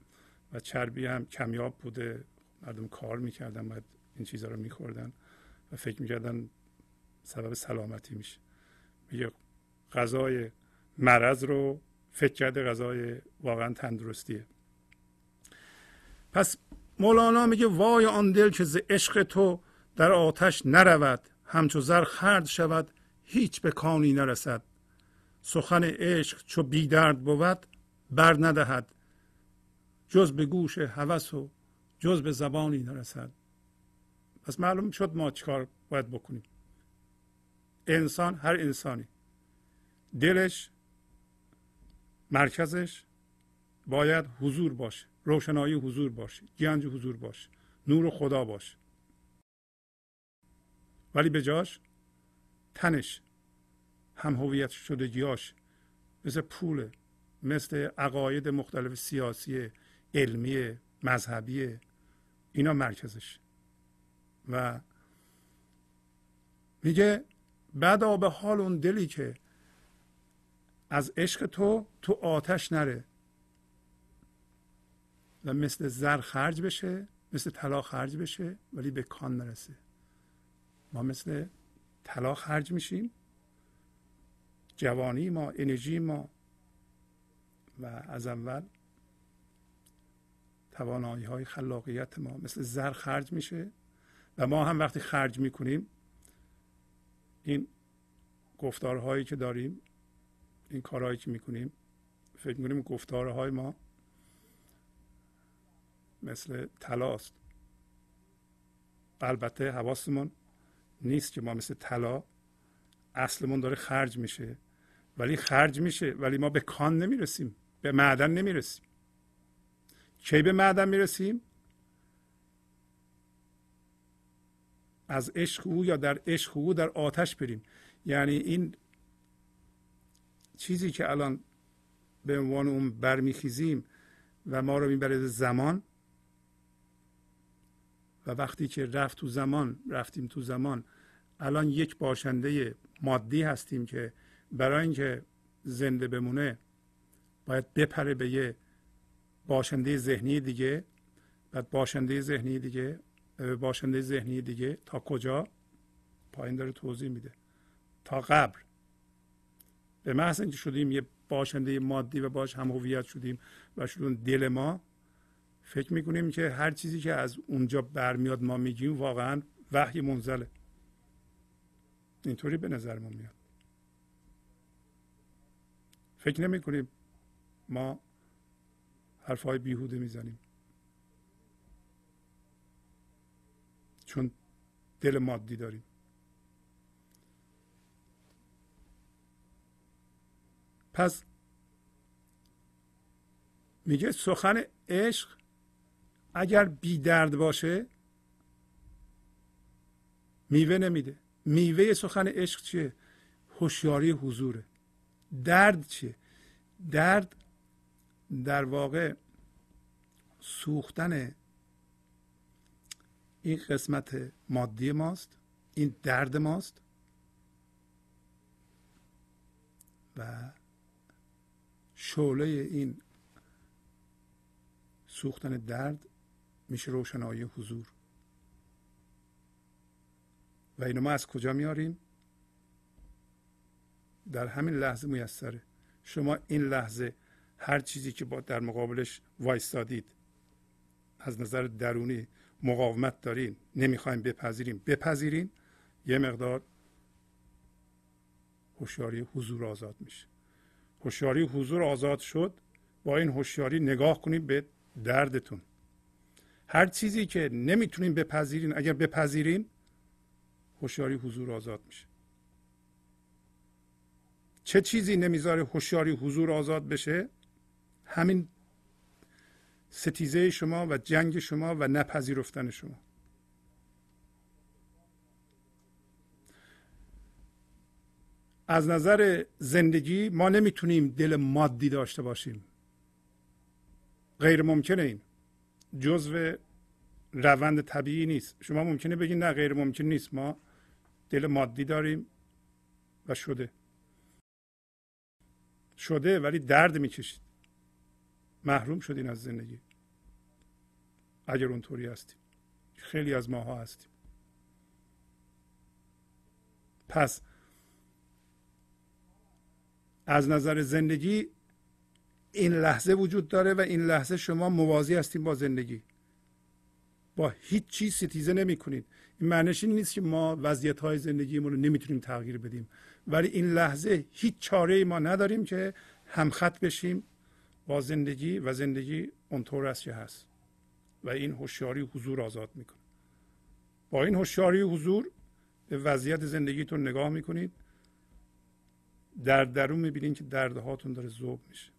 و چربی هم کمیاب بوده. مردم کار می‌کردن باید این چیزها رو میخوردن و فکر می‌کردن سبب سلامتی میشه. میگه غذای مرض رو فکر کرده غذای واقعا تندرستیه. پس مولانا میگه وای آن دل که ز عشق تو در آتش نرود همچو زر خرد شود هیچ به کانی نرسد. سخن عشق چو بی درد بود بر ندهد. جز به گوش هوس و جز به زبانی نرسد. پس معلوم شد ما چیکار باید بکنیم. انسان هر انسانی. دلش مرکزش باید حضور باشه. روشنایی حضور باشه. گنج حضور باشه. نور خدا باشه. ولی به جاش تنش. هم هویت شدگیاش مثل پول مثل عقاید مختلف سیاسی علمی مذهبی اینا مرکزش. و میگه بعد به حال اون دلی که از عشق تو تو آتش نره. و مثل زر خرج بشه مثل طلا خرج بشه ولی به کان نرسه. ما مثل طلا خرج میشیم. جوانی ما انرژی ما. و از اول توانایی های خلاقیت ما مثل زر خرج میشه. و ما هم وقتی خرج می‌کنیم این گفتارهایی که داریم این کارهایی که می‌کنیم فکر می‌کنیم گفتارهای ما مثل تلاست البته حواسمون نیست که ما مثل طلا اصلمون داره خرج میشه. ولی خرج میشه. ولی ما به کان نمی‌رسیم. به معدن نمی‌رسیم. کی به معدن می‌رسیم؟ از عشق او یا در عشق او در آتش بریم. یعنی این چیزی که الان به عنوان اون برمیخیزیم و ما رو می‌بره زمان و وقتی که رفت تو زمان رفتیم تو زمان الان یک باشنده مادی هستیم که برای اینکه زنده بمونه باید بپره به یه باشنده ذهنی دیگه بعد باشنده ذهنی دیگه باشنده ذهنی دیگه تا کجا؟ پایین داره توضیح میده. تا قبر به محض اینکه شدیم یه باشنده مادی و باش هم هویت شدیم و شدون دل ما فکر می‌کنیم که هر چیزی که از اونجا برمیاد ما میگیم واقعا وحی منزله. اینطوری به نظر ما میاد. فکر نمی کنیم ما حرفهای بیهوده می‌زنیم چون دل مادی داریم. پس میگه سخن عشق اگر بی درد باشه میوه نمیده. میوه سخن عشق چیه؟ هوشیاری حضوره. درد چیه؟ درد در واقع سوختن این قسمت مادی ماست این درد ماست و شعله این سوختن درد میشه روشنایی حضور. و اینو ما از کجا میاریم؟ در همین لحظه میسره. شما این لحظه هر چیزی که با در مقابلش وایستادید از نظر درونی مقاومت دارین نمی‌خوایم بپذیریم. بپذیرین یه مقدار هوشیاری حضور آزاد میشه. هوشیاری حضور آزاد شد با این هوشیاری نگاه کنید به دردتون. هر چیزی که نمی‌تونین بپذیرین اگر بپذیرین هوشیاری حضور آزاد میشه. چه چیزی نمی‌ذاره هوشیاری حضور آزاد بشه؟ همین ستیزه شما و جنگ شما و نپذیرفتن شما. از نظر زندگی ما نمی‌تونیم دل مادی داشته باشیم. غیر ممکنه این. جزو روند طبیعی نیست. شما ممکنه بگید نه غیر ممکن نیست. ما دل مادی داریم و شده. شده ولی درد می‌کشید. محروم شدین از زندگی. اگر اونطوری هستیم. خیلی از ماها هستیم. پس از نظر زندگی این لحظه وجود داره و این لحظه شما موازی هستیم با زندگی. با هیچ چیز ستیزه نمی کنید این معنیش این نیست که ما وضعیت های زندگیمون رو نمی‌تونیم تغییر بدیم. ولی این لحظه هیچ چاره ما نداریم که همخط بشیم با زندگی و زندگی اونطور است که هست. و این هوشیاری حضور آزاد می‌کنه. با این هوشیاری حضور به وضعیت زندگیتون نگاه می‌کنید. در درون می‌بینید که دردهاتون داره ذوب میشه.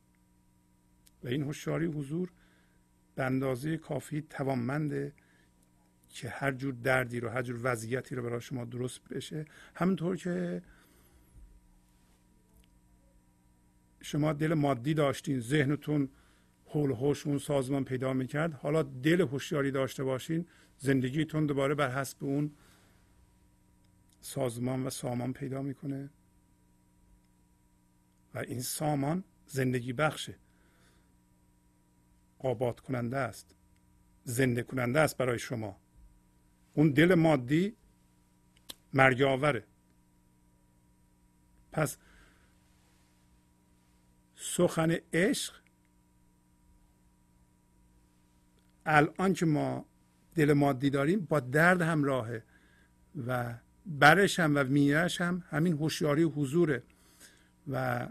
و این هوشیاری حضور به اندازه کافی توانمنده که هر جور دردی رو هر جور وضعیتی رو برای شما درست بشه همونطور که شما دل مادی داشتین ذهنتون حول اون سازمان پیدا می‌کرد. حالا دل هوشیاری داشته باشین زندگیتون دوباره بر حسب اون سازمان و سامان پیدا می‌کنه. و این سامان زندگی بخشه. آباد کننده است زنده کننده است برای شما. اون دل مادی مرگ آوره. پس سخن عشق. الان که ما دل مادی داریم با درد همراهه و برش هم و میرش هم همین هوشیاری حضوره. و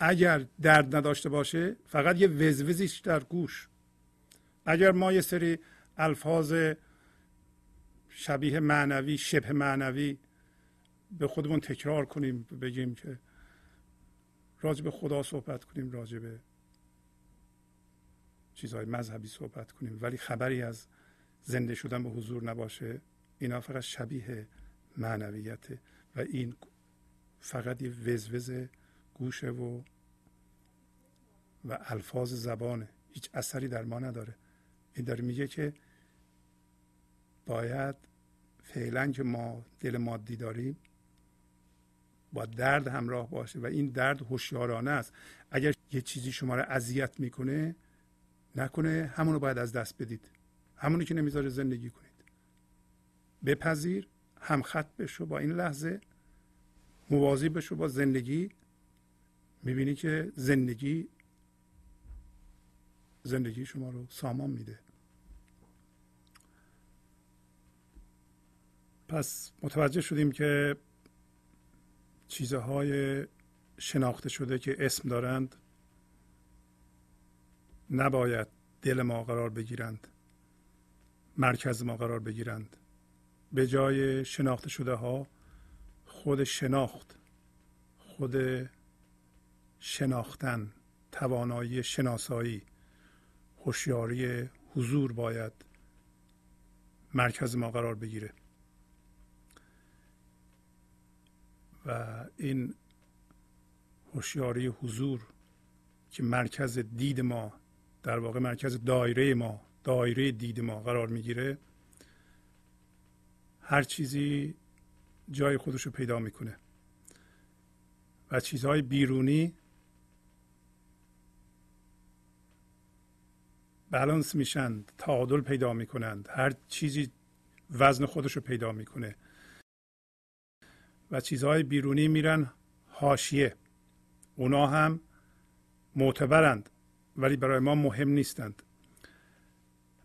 اگر درد نداشته باشه فقط یه وزوزیش در گوش. اگر ما یه سری الفاظ شبیه معنوی شبه معنوی به خودمون تکرار کنیم بگیم که راجع به خدا صحبت کنیم راجع به چیزهای مذهبی صحبت کنیم. ولی خبری از زنده شدن به حضور نباشه. اینا فقط شبیه معنویته و این فقط یه وزوز گوشه و و الفاظ زبانه. هیچ اثری در ما نداره. این داره میگه که باید فعلا که ما دل مادی داریم با درد همراه باشه و این درد هوشیارانه است. اگر یه چیزی شما رو اذیت می‌کنه نکنه. همونو باید از دست بدید. همونی که نمی‌ذاره زندگی کنید. بپذیر همخط بشو با این لحظه موازی بشو با زندگی. می‌بینی که زندگی زندگی شما رو سامان میده. پس متوجه شدیم که چیزهای شناخته شده که اسم دارند نباید دل ما قرار بگیرند مرکز ما قرار بگیرند. به جای شناخته شده ها خود شناخت خود شناختن توانایی شناسایی هوشیاری حضور باید مرکز ما قرار بگیره. و این هوشیاری حضور که مرکز دید ما در واقع مرکز دایره ما دایره دید ما قرار می‌گیره هر چیزی جای خودش رو پیدا می‌کنه. و چیزهای بیرونی بالانس میشن تعادل پیدا می‌کنند هر چیزی وزن خودش رو پیدا می‌کنه. و چیزهای بیرونی میرن حاشیه. اونا هم معتبرند ولی برای ما مهم نیستند.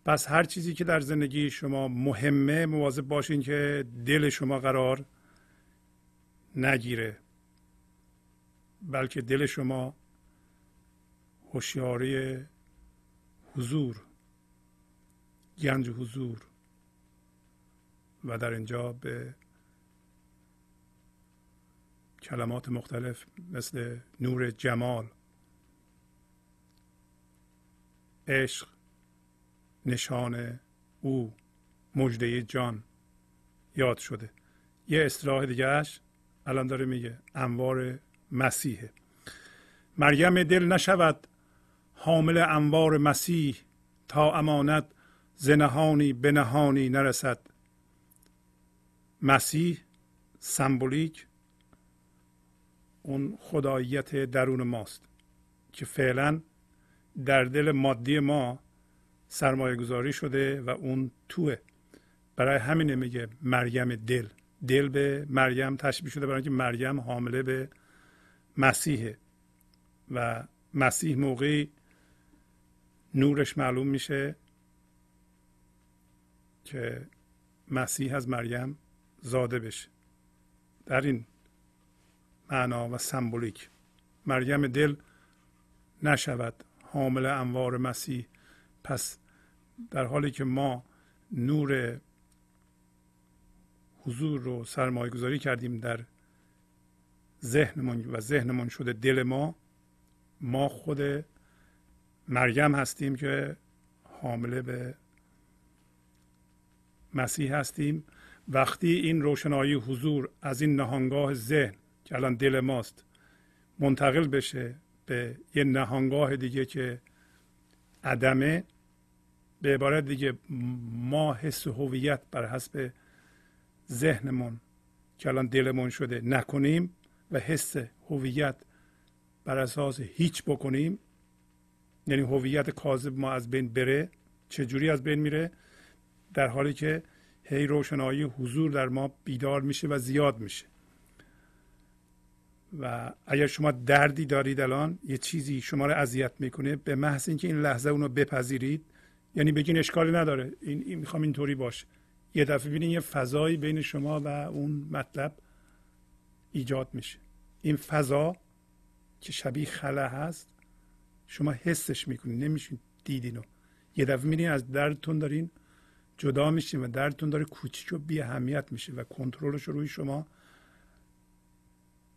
پس هر چیزی که در زندگی شما مهمه مواظب باشین که دل شما قرار نگیره بلکه دل شما هوشیاری حضور گنج حضور و در اینجا به کلمات مختلف مثل نور جمال عشق نشان او مجده جان یاد شده. یه اصطلاح دیگهش الان داره میگه انوار مسیحه. مریم دل نشود حامل انوار مسیح تا امانت زنهانی به نهانی نرسد. مسیح سمبولیک اون خداییت درون ماست که فعلا در دل مادی ما سرمایه گذاری شده و اون توه. برای همین میگه مریم دل. دل به مریم تشبیه شده برای اینکه مریم حامله به مسیحه. و مسیح موقعی نورش معلوم میشه که مسیح از مریم زاده بشه. در این معنا و سمبولیک. مریم دل نشود حامل انوار مسیح. پس در حالی که ما نور حضور رو سرمایه گذاری کردیم در ذهنمون و ذهنمون شده دل ما ما خود مریم هستیم که حامله به مسیح هستیم. وقتی این روشنایی حضور از این نهانگاه ذهن که الان دل ماست. منتقل بشه به یه نهانگاه دیگه که عدمه. به عبارت دیگه ما حس هویت بر حسب ذهنمون که الان دلمون شده نکنیم و حس هویت بر اساس هیچ بکنیم. یعنی هویت کاذب ما از بین بره چجوری از بین میره؟ در حالی که هی روشنایی حضور در ما بیدار میشه و زیاد میشه. و اگر شما دردی دارید الان یه چیزی شما رو اذیت می‌کنه به محض اینکه این لحظه اونو بپذیرید یعنی بگین اشکالی نداره. این, این می‌خوام اینطوری باشه. یه دفعه ببینید یه فضایی بین شما و اون مطلب ایجاد میشه. این فضا که شبیه خلا هست شما حسش می‌کنید نمیشین دیدینو. یه دفعه می‌بینید از دردتون دارین جدا میشین و دردتون داره کوچیک و بی اهمیت میشه و کنترلش روی شما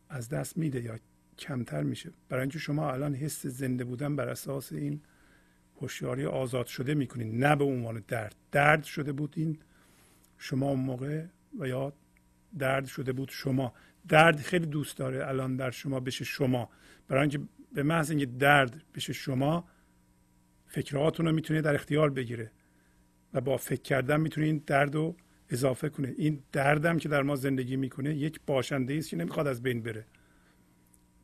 از دست میده یا کمتر میشه. برای اینکه شما الان حس زنده بودن بر اساس این هوشیاری آزاد شده می‌کنید نه به عنوان درد. درد شده بود این شما اون موقع و یا درد شده بود شما. درد خیلی دوست داره الان در شما بشه شما. برای اینکه به محض اینکه درد بشه شما فکرهاتون رو می‌تونه در اختیار بگیره و با فکر کردن می‌تونه این درد رو اضافه کنه. این دردم که در ما زندگی می‌کنه یک باشنده است که نمی‌خواد از بین بره.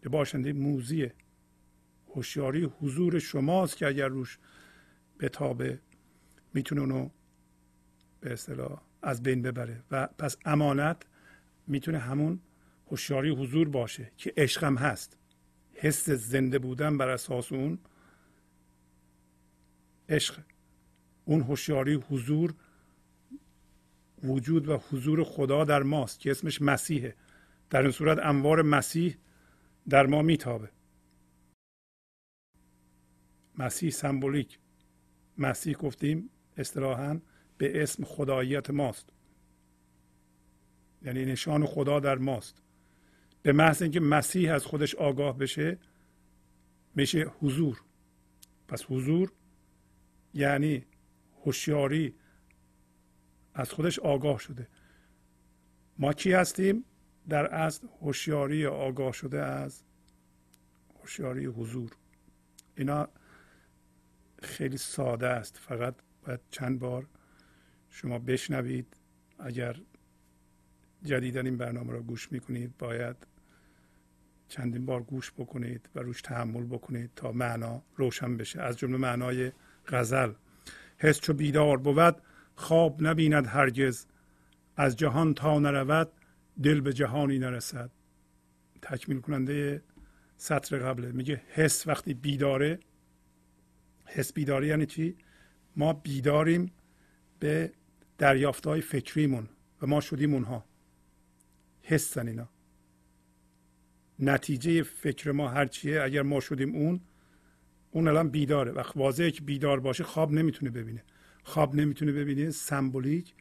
یه باشنده موزیه. هوشیاری حضور شماست که اگر روش بتابه می‌تونه اونو به اصطلاح از بین ببره. و پس امانت می‌تونه همون هوشیاری حضور باشه که عشقم هست. حس زنده بودن بر اساس اون عشق. اون هوشیاری حضور وجود و حضور خدا در ماست که اسمش مسیحه. در این صورت انوار مسیح در ما میتابه. مسیح سمبولیک. مسیح گفتیم اصطلاحا به اسم خداییت ماست. یعنی نشان خدا در ماست. به محض اینکه مسیح از خودش آگاه بشه میشه حضور. پس حضور یعنی هوشیاری از خودش آگاه شده. ما کی هستیم؟ در اصل هوشیاری آگاه شده از هوشیاری حضور. اینا خیلی ساده است. فقط باید چند بار شما بشنوید. اگر جدیدن این برنامه را گوش می‌کنید باید چندین بار گوش بکنید و روش تحمل بکنید تا معنا روشن بشه. از جمله معنای غزل. حس چو بیدار بود خواب نبیند هرگز. از جهان تا نرود دل به جهانی نرسد. تکمیل کننده سطر قبله. میگه حس وقتی بیداره. حس بیداری یعنی چی؟ ما بیداریم به دریافت های فکریمون و ما شدیم اونها. حسن اینا. نتیجه فکر ما هرچیه اگر ما شدیم اون اون الان بیداره. وقت واضحه که بیدار باشه خواب نمی‌تونه ببینه. خواب نمی‌تونه ببینه سمبولیک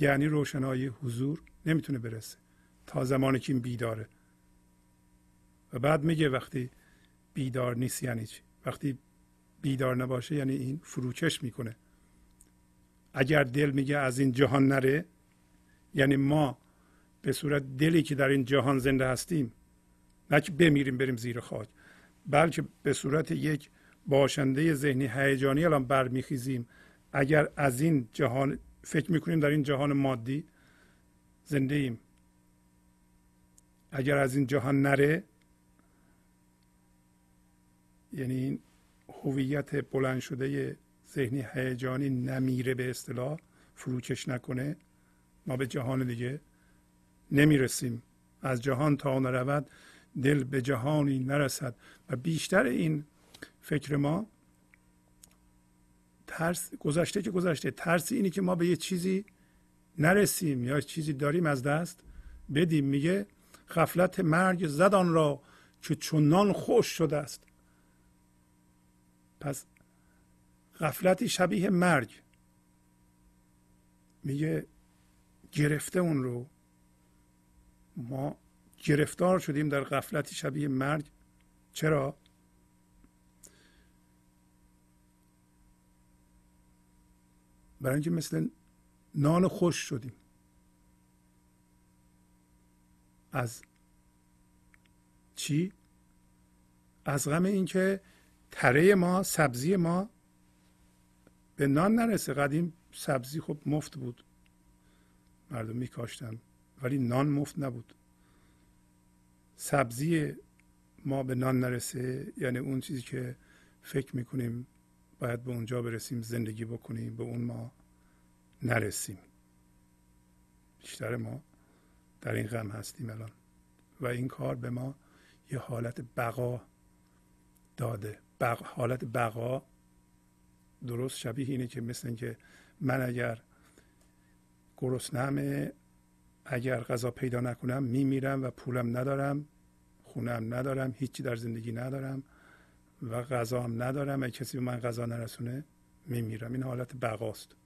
یعنی روشنایی حضور نمی‌تونه برسه تا زمانی که این بیداره. و بعد میگه وقتی بیدار نیست یعنی چی؟ وقتی بیدار نباشه یعنی این فروکش می‌کنه. اگر دل میگه از این جهان نره یعنی ما به صورت دلی که در این جهان زنده هستیم نه که بمیریم بریم زیر خاک بلکه به صورت یک باشنده ذهنی هیجانی الان برمیخیزیم. اگر از این جهان فکر می‌کنیم در این جهان مادی زنده ایم. اگر از این جهان نره یعنی این هویت بلند شده ذهنی هیجانی نمیره به اصطلاح فروکش نکنه ما به جهان دیگه نمی‌رسیم. از جهان تا نرود دل به جهانی نرسد و بیشتر این فکر ما ترس گذشته که گذشته. ترس اینی که ما به یه چیزی نرسیم یا چیزی داریم از دست بدیم. میگه غفلت مرگ زدان را که چونان خوش شده است. پس غفلتی شبیه مرگ. میگه گرفته اون رو. ما گرفتار شدیم در غفلتی شبیه مرگ. چرا؟ برای اینکه مثل نان خوش شدیم. از چی؟ از غم اینکه تره ما سبزی ما به نان نرسه. قدیم سبزی خب مفت بود. مردم میکاشتن ولی نان مفت نبود. سبزی ما به نان نرسه یعنی اون چیزی که فکر می‌کنیم باید به اونجا برسیم زندگی بکنیم به اون ما نرسیم. بیشتر ما در این غم هستیم الان. و این کار به ما یه حالت بقا داده. بقا، حالت بقا درست شبیه اینه که مثل اینکه من اگر گرسنمه اگر غذا پیدا نکنم میمیرم و پولم ندارم خونم ندارم هیچی در زندگی ندارم. و غذا هم ندارم. اگه کسی به من غذا نرسونه میمیرم. این حالت بقاست.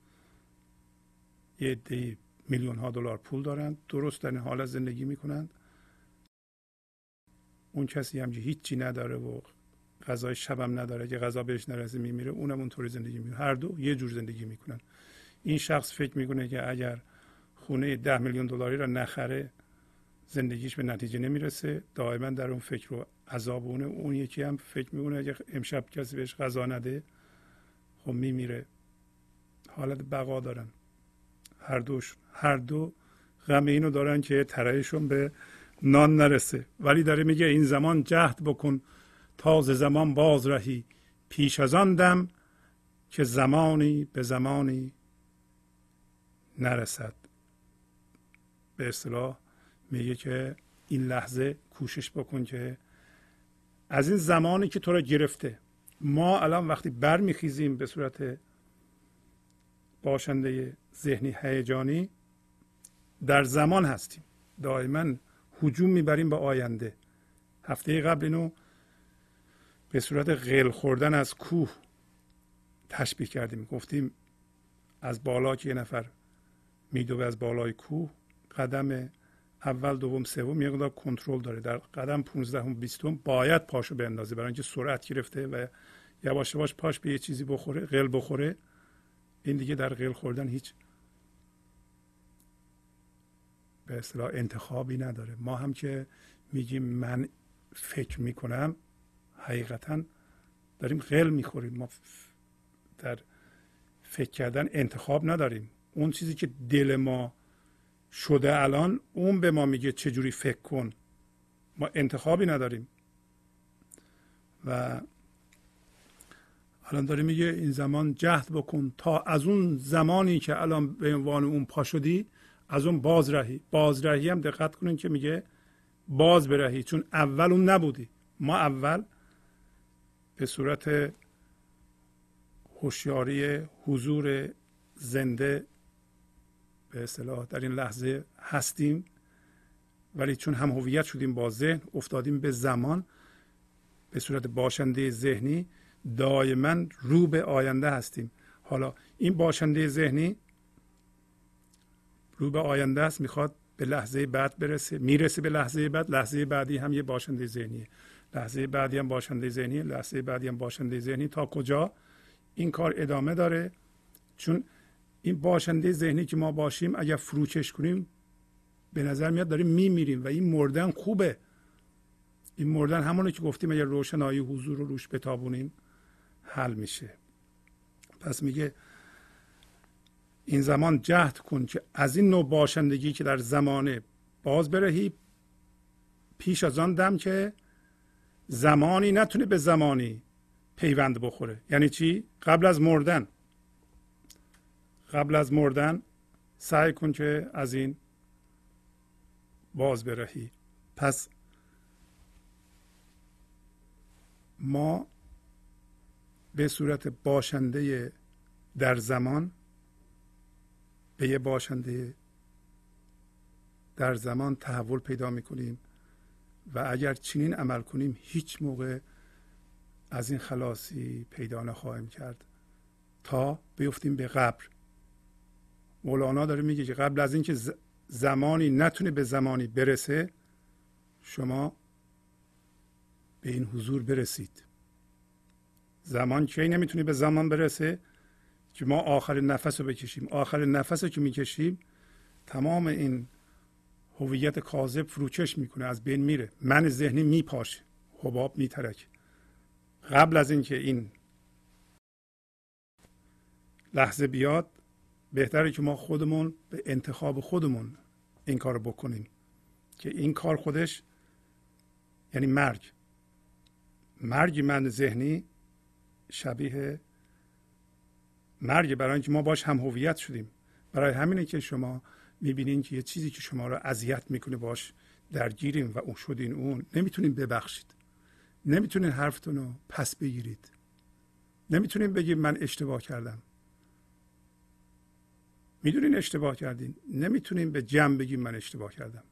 یه عده میلیون ها دلار پول دارن. درست در این حالت زندگی می‌کنند اون کسی هم که هیچی نداره و غذای شبم نداره که غذا بهش نرسه میمیره اونم اونطوری زندگی می‌کنه. هر دو یه جور زندگی می‌کنن. این شخص فکر می‌کنه که اگر خونه ده میلیون دلاری را نخره زندگیش به نتیجه نمی‌رسه. دائما در اون فکر و عذابونه. اون یکی هم فکر می‌کنه اگه امشب کسی بهش غذا نده خب میمیره. حالت بقا دارن. هر دوش هر دو غم اینو دارن که ترهشون به نان نرسه. ولی داره میگه این زمان جهد بکن. تازه زمان باز رهی پیش از آن دم که زمانی به زمانی نرسد. به اصطلاح میگه که این لحظه کوشش بکن که از این زمانی که تو را گرفته ما الان وقتی برمیخیزیم به صورت باشنده ذهنی هیجانی در زمان هستیم. دائما هجوم می‌بریم به آینده. هفته قبل اینو به صورت غل خوردن از کوه تشبیه کردیم. گفتیم از بالا که یه نفر میدوه از بالای کوه قدم اول دوم سوم یه مقدار کنترل داره. در قدم 15 هم 20 باید پاشو بندازه برای اینکه سرعت گرفته و یواش یواش پاش به یه چیزی بخوره قل بخوره این دیگه در قل خوردن هیچ به اصطلاح انتخابی نداره. ما هم که میگیم من فکر می‌کنم حقیقتا داریم قل می‌خوریم. ما در فکر کردن انتخاب نداریم. اون چیزی که دل ما شده الان اون به ما میگه چجوری فکر کن. ما انتخابی نداریم. و الان داره میگه این زمان جهد بکن تا از اون زمانی که الان به عنوان اون پا شدی از اون باز رهی. باز رهی هم دقت کنین که میگه باز برهی چون اول اون نبودی. ما اول به صورت هوشیاری حضور زنده به اصطلاح در این لحظه هستیم ولی چون هم هویت شدیم با ذهن افتادیم به زمان به صورت باشنده ذهنی دائما رو به آینده هستیم. حالا این باشنده ذهنی رو به آینده است می‌خواد به لحظه بعد برسه می‌رسه به لحظه بعد لحظه بعدی هم یه باشنده ذهنیه. لحظه بعدی هم باشنده ذهنی لحظه بعدی هم باشنده ذهنی. تا کجا؟ این کار ادامه داره چون این باشنده ذهنی که ما باشیم اگر فروکش کنیم به نظر میاد داریم میمیریم و این مردن خوبه. این مردن همونو که گفتیم اگر روشنایی حضور رو روش بتابونیم حل میشه. پس میگه این زمان جهد کن که از این نوع باشندگی که در زمانه باز برهی پیش از آن دم که زمانی نتونه به زمانی پیوند بخوره. یعنی چی؟ قبل از مردن. قبل از مردن سعی کن که از این باز برهی. پس ما به صورت باشنده در زمان به یه باشنده در زمان تحول پیدا می‌کنیم و اگر چنین عمل کنیم هیچ موقع از این خلاصی پیدا نخواهیم کرد. تا بیفتیم به قبر. مولانا داره میگه که قبل از اینکه زمانی نتونه به زمانی برسه شما به این حضور برسید. زمان کی نمی‌تونه به زمان برسه؟ که ما آخرین نفس رو بکشیم. آخرین نفس رو که می‌کشیم تمام این هویت کاذب فروکش می‌کنه از بین میره. من ذهنی میپاشه حباب میترک قبل از اینکه این لحظه بیاد بهتره که ما خودمون به انتخاب خودمون این کار بکنیم. که این کار خودش یعنی مرگ. مرگ من ذهنی شبیه مرگ برای اینکه ما باش هم هویت شدیم. برای همینه که شما می‌بینین که یه چیزی که شما رو اذیت می‌کنه باش درگیریم و اون شدین اون نمی‌تونین ببخشید. نمی‌تونین حرفتون رو پس بگیرید. نمی‌تونین بگید من اشتباه کردم. می‌دونین اشتباه کردین. نمی‌تونین به جمع بگیم من اشتباه کردم.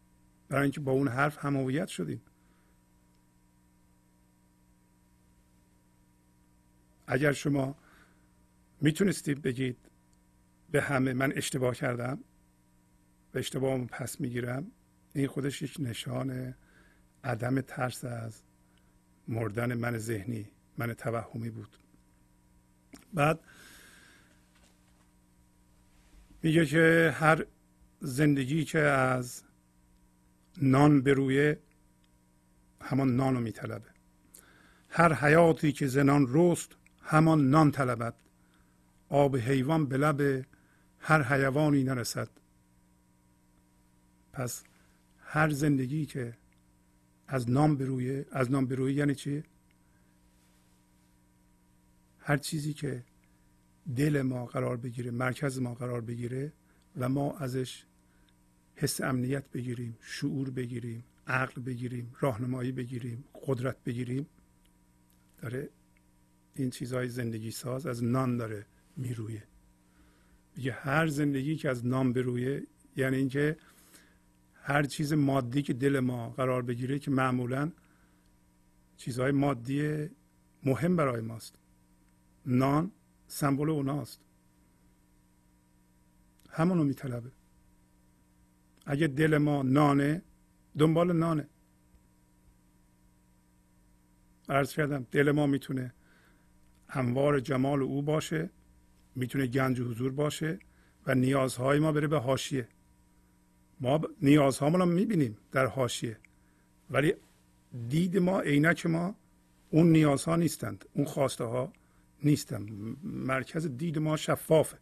برای اینکه با اون حرف هم هویت شدین. اگر شما می‌تونستید بگید به همه من اشتباه کردم و اشتباهمو پس می‌گیرم این خودش یک نشان عدم ترس از مردن من ذهنی من توهمی بود. بعد میگه که هر زندگی که از نان برویه همان نانو میطلبه. هر حیاتی که زنان رست همان نان طلبد. آب حیوان به لب هر حیوانی نرسد. پس هر زندگی که از نام برویه از نام برویه یعنی چی؟ هر چیزی که دل ما قرار بگیره مرکز ما قرار بگیره و ما ازش حس امنیت بگیریم شعور بگیریم عقل بگیریم راهنمایی بگیریم قدرت بگیریم. داره این چیزهای زندگی ساز از نان داره میرویه. میگه هر زندگی که از نام برویه یعنی اینکه هر چیز مادی که دل ما قرار بگیره که معمولا چیزهای مادی مهم برای ماست. نان سمبل اوناست. همونو میطلبه. اگه دل ما نانه دنبال نانه. عرض کردم دل ما می‌تونه هموار جمال او باشه می‌تونه گنج حضور باشه و نیازهای ما بره به حاشیه. ما نیازهامون رو می‌بینیم در حاشیه ولی دید ما عینک ما اون نیازها نیستند اون خواسته ها. نیستند مرکز دید ما شفافه.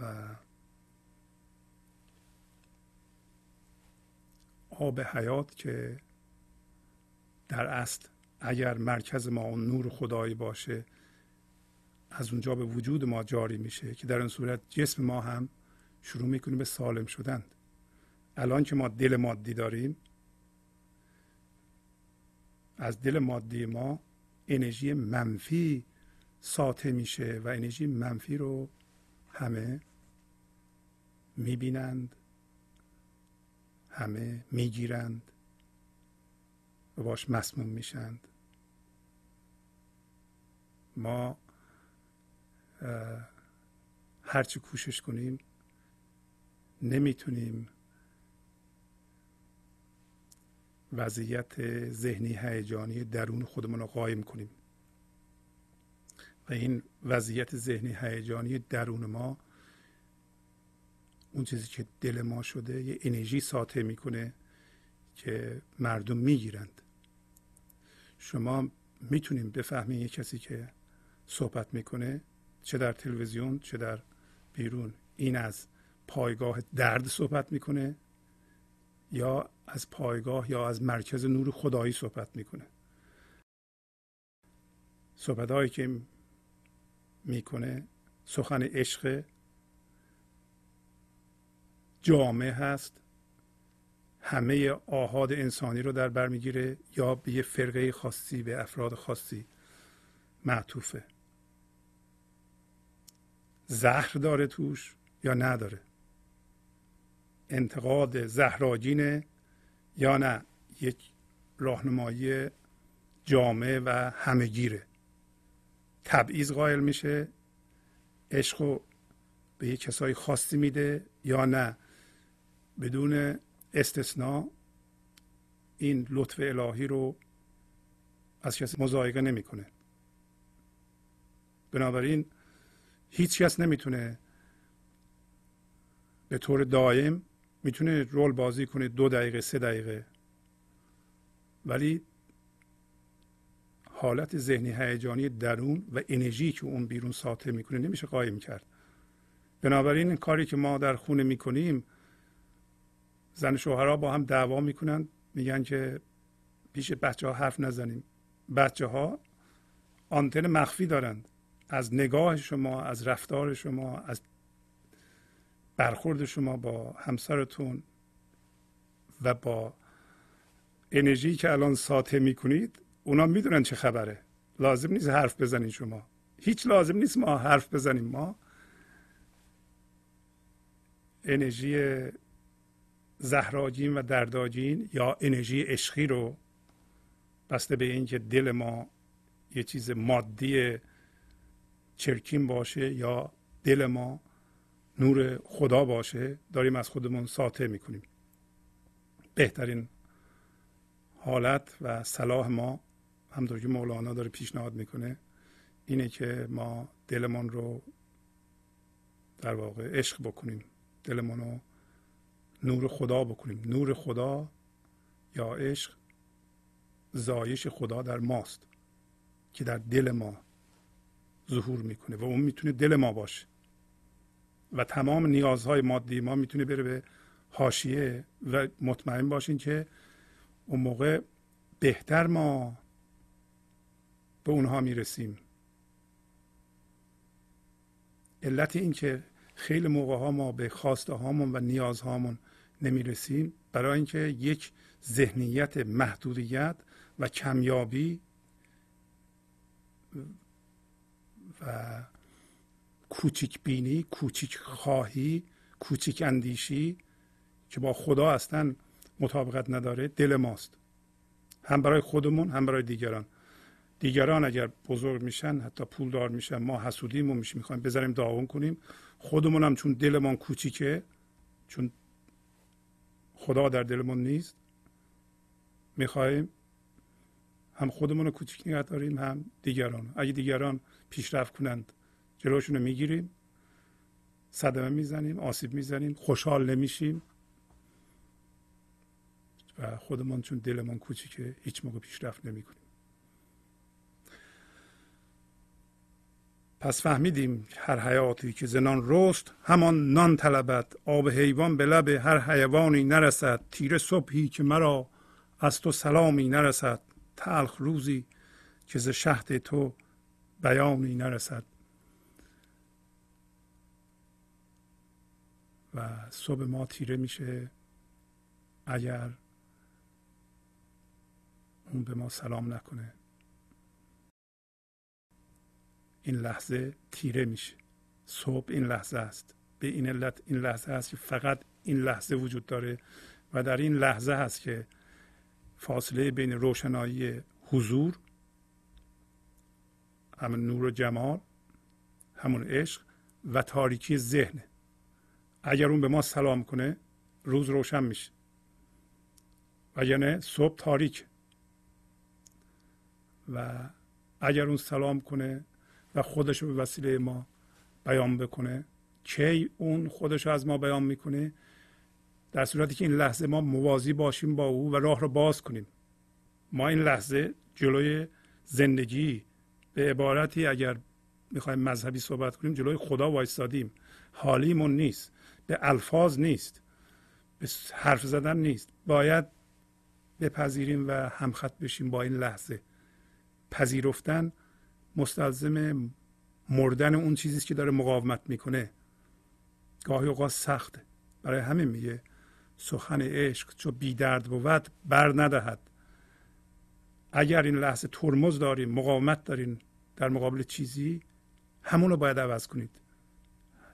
و آب حیات که در اصل اگر مرکز ما اون نور خدایی باشه از اونجا به وجود ما جاری میشه که در این صورت جسم ما هم شروع می‌کنه به سالم شدن. الان که ما دل مادی داریم از دل مادی ما انرژی منفی ساطع میشه و انرژی منفی رو همه می‌بینند همه می‌گیرند و باش مسموم میشند. ما هرچی کوشش کنیم نمی‌تونیم وضعیت ذهنی هیجانی درون خودمون رو قایم کنیم. و این وضعیت ذهنی هیجانی درون ما اون چیزی که دل ما شده یه انرژی ساطع می‌کنه که مردم می‌گیرند. شما می‌تونیم بفهمین یه کسی که صحبت می‌کنه چه در تلویزیون چه در بیرون این از پایگاه درد صحبت می‌کنه یا از پایگاه یا از مرکز نور خدایی صحبت می‌کنه. صحبت هایی که می‌کنه سخن عشق جامع هست. همه آهاد انسانی رو در بر می‌گیره یا به یه فرقه خاصی به افراد خاصی معطوفه. زهر داره توش یا نداره؟ انتقاد زهراگینه یا نه یک راهنمایی جامع و همهگیره. تبعیض قائل میشه عشق به یک کسای خاصی میده یا نه. بدون استثناء این لطف الهی رو از کسی مزایقه نمی‌کنه. بنابراین هیچ کس نمی‌تونه به طور دائم می‌تونه رول بازی کنه دو دقیقه سه دقیقه. ولی حالت ذهنی هیجانی درون و انرژی که اون بیرون ساطع می‌کنه نمیشه قایم کرد. بنابراین این کاری که ما در خونه می‌کنیم زن شوهرها با هم دعوا می‌کنن میگن که پیش بچه ها حرف نزنیم. بچه ها آنتن مخفی دارند. از نگاه شما از رفتار شما از برخورد شما با همسرتون و با انرژی که الان ساطع می‌کنید اونا می‌دونن چه خبره. لازم نیست حرف بزنید شما. هیچ لازم نیست ما حرف بزنیم. ما انرژی زهراجین و درداجین یا انرژی عشقی رو بسته به اینکه دل ما یه چیز مادی چرکین باشه یا دل ما نور خدا باشه داریم از خودمون ساطع می‌کنیم. بهترین حالت و صلاح ما همطور که مولانا داره پیشنهاد می‌کنه اینه که ما دلمون رو در واقع عشق بکنیم. دلمون رو نور خدا بکنیم. نور خدا یا عشق زایش خدا در ماست که در دل ما ظهور می‌کنه و اون می‌تونه دل ما باشه. و تمام نیازهای مادی ما می‌تونه بره به حاشیه و مطمئن باشین که اون موقع بهتر ما به اونها می‌رسیم. علت این که خیلی موقع ها ما به خواسته هامون و نیازهامون نمی‌رسیم برای اینکه یک ذهنیت محدودیت و کمیابی و کوچیک بینی کوچیک خواهی کوچیک اندیشی که با خدا اصلا مطابقت نداره دل ماست. هم برای خودمون هم برای دیگران. دیگران اگر بزرگ میشن حتی پولدار میشن ما حسودیم و میشه می‌خوایم بذاریم داغون کنیم. خودمون هم چون دلمان کوچیکه چون خدا در دلمون نیست می‌خواهیم هم خودمون رو کوچک نگه داریم هم دیگران اگه دیگران پیشرفت کنند جلوشون رو می‌گیریم صدمه می‌زنیم آسیب می‌زنیم خوشحال نمیشیم. و خودمون چون دلمون کوچیکه هیچ موقع پیشرفت نمی‌کنیم. پس فهمیدیم هر حیاتی که زنان رست همان نان طلبد. آب حیوان به لب هر حیوانی نرسد. تیره صبحی که مرا از تو سلامی نرسد. تلخ روزی که ز شهد تو بیانی نرسد. و صبح ما تیره میشه. اگر اون به ما سلام نکنه. این لحظه تیره میشه. صبح این لحظه است. به این علت این لحظه است که فقط این لحظه وجود داره و در این لحظه هست که فاصله بین روشنایی حضور همون نور و جمال همون عشق و تاریکی ذهن. اگر اون به ما سلام کنه روز روشن میشه. و یعنی صبح تاریک و اگر اون سلام کنه و خودش رو به وسیله ما بیان بکنه کی اون خودش رو از ما بیان می‌کنه؟ در صورتی که این لحظه ما موازی باشیم با او و راه رو باز کنیم. ما این لحظه جلوی زندگی به عبارتی اگر می‌خوایم مذهبی صحبت کنیم جلوی خدا وایستادیم. حالیمون نیست. به الفاظ نیست به حرف زدن نیست. باید بپذیریم و همخط بشیم با این لحظه. پذیرفتن مستلزم مردن اون چیزی که داره مقاومت می‌کنه. گاهی اوقات سخته. برای همین میگه سخن عشق چو بی درد بود بر ندهد. اگر این لحظه ترمز داریم مقاومت داریم در مقابل چیزی همون رو باید عوض کنید.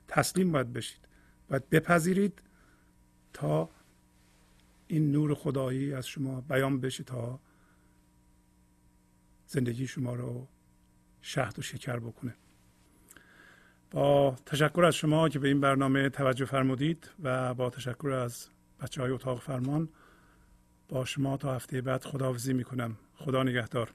تسلیم باید بشید. باید بپذیرید تا این نور خدایی از شما بیان بشه تا زندگی شما رو شهد و شکر بکنه. با تشکر از شما که به این برنامه توجه فرمودید و با تشکر از بچه های اتاق فرمان با شما تا هفته بعد خداحافظی می‌کنم. خدا نگهدار.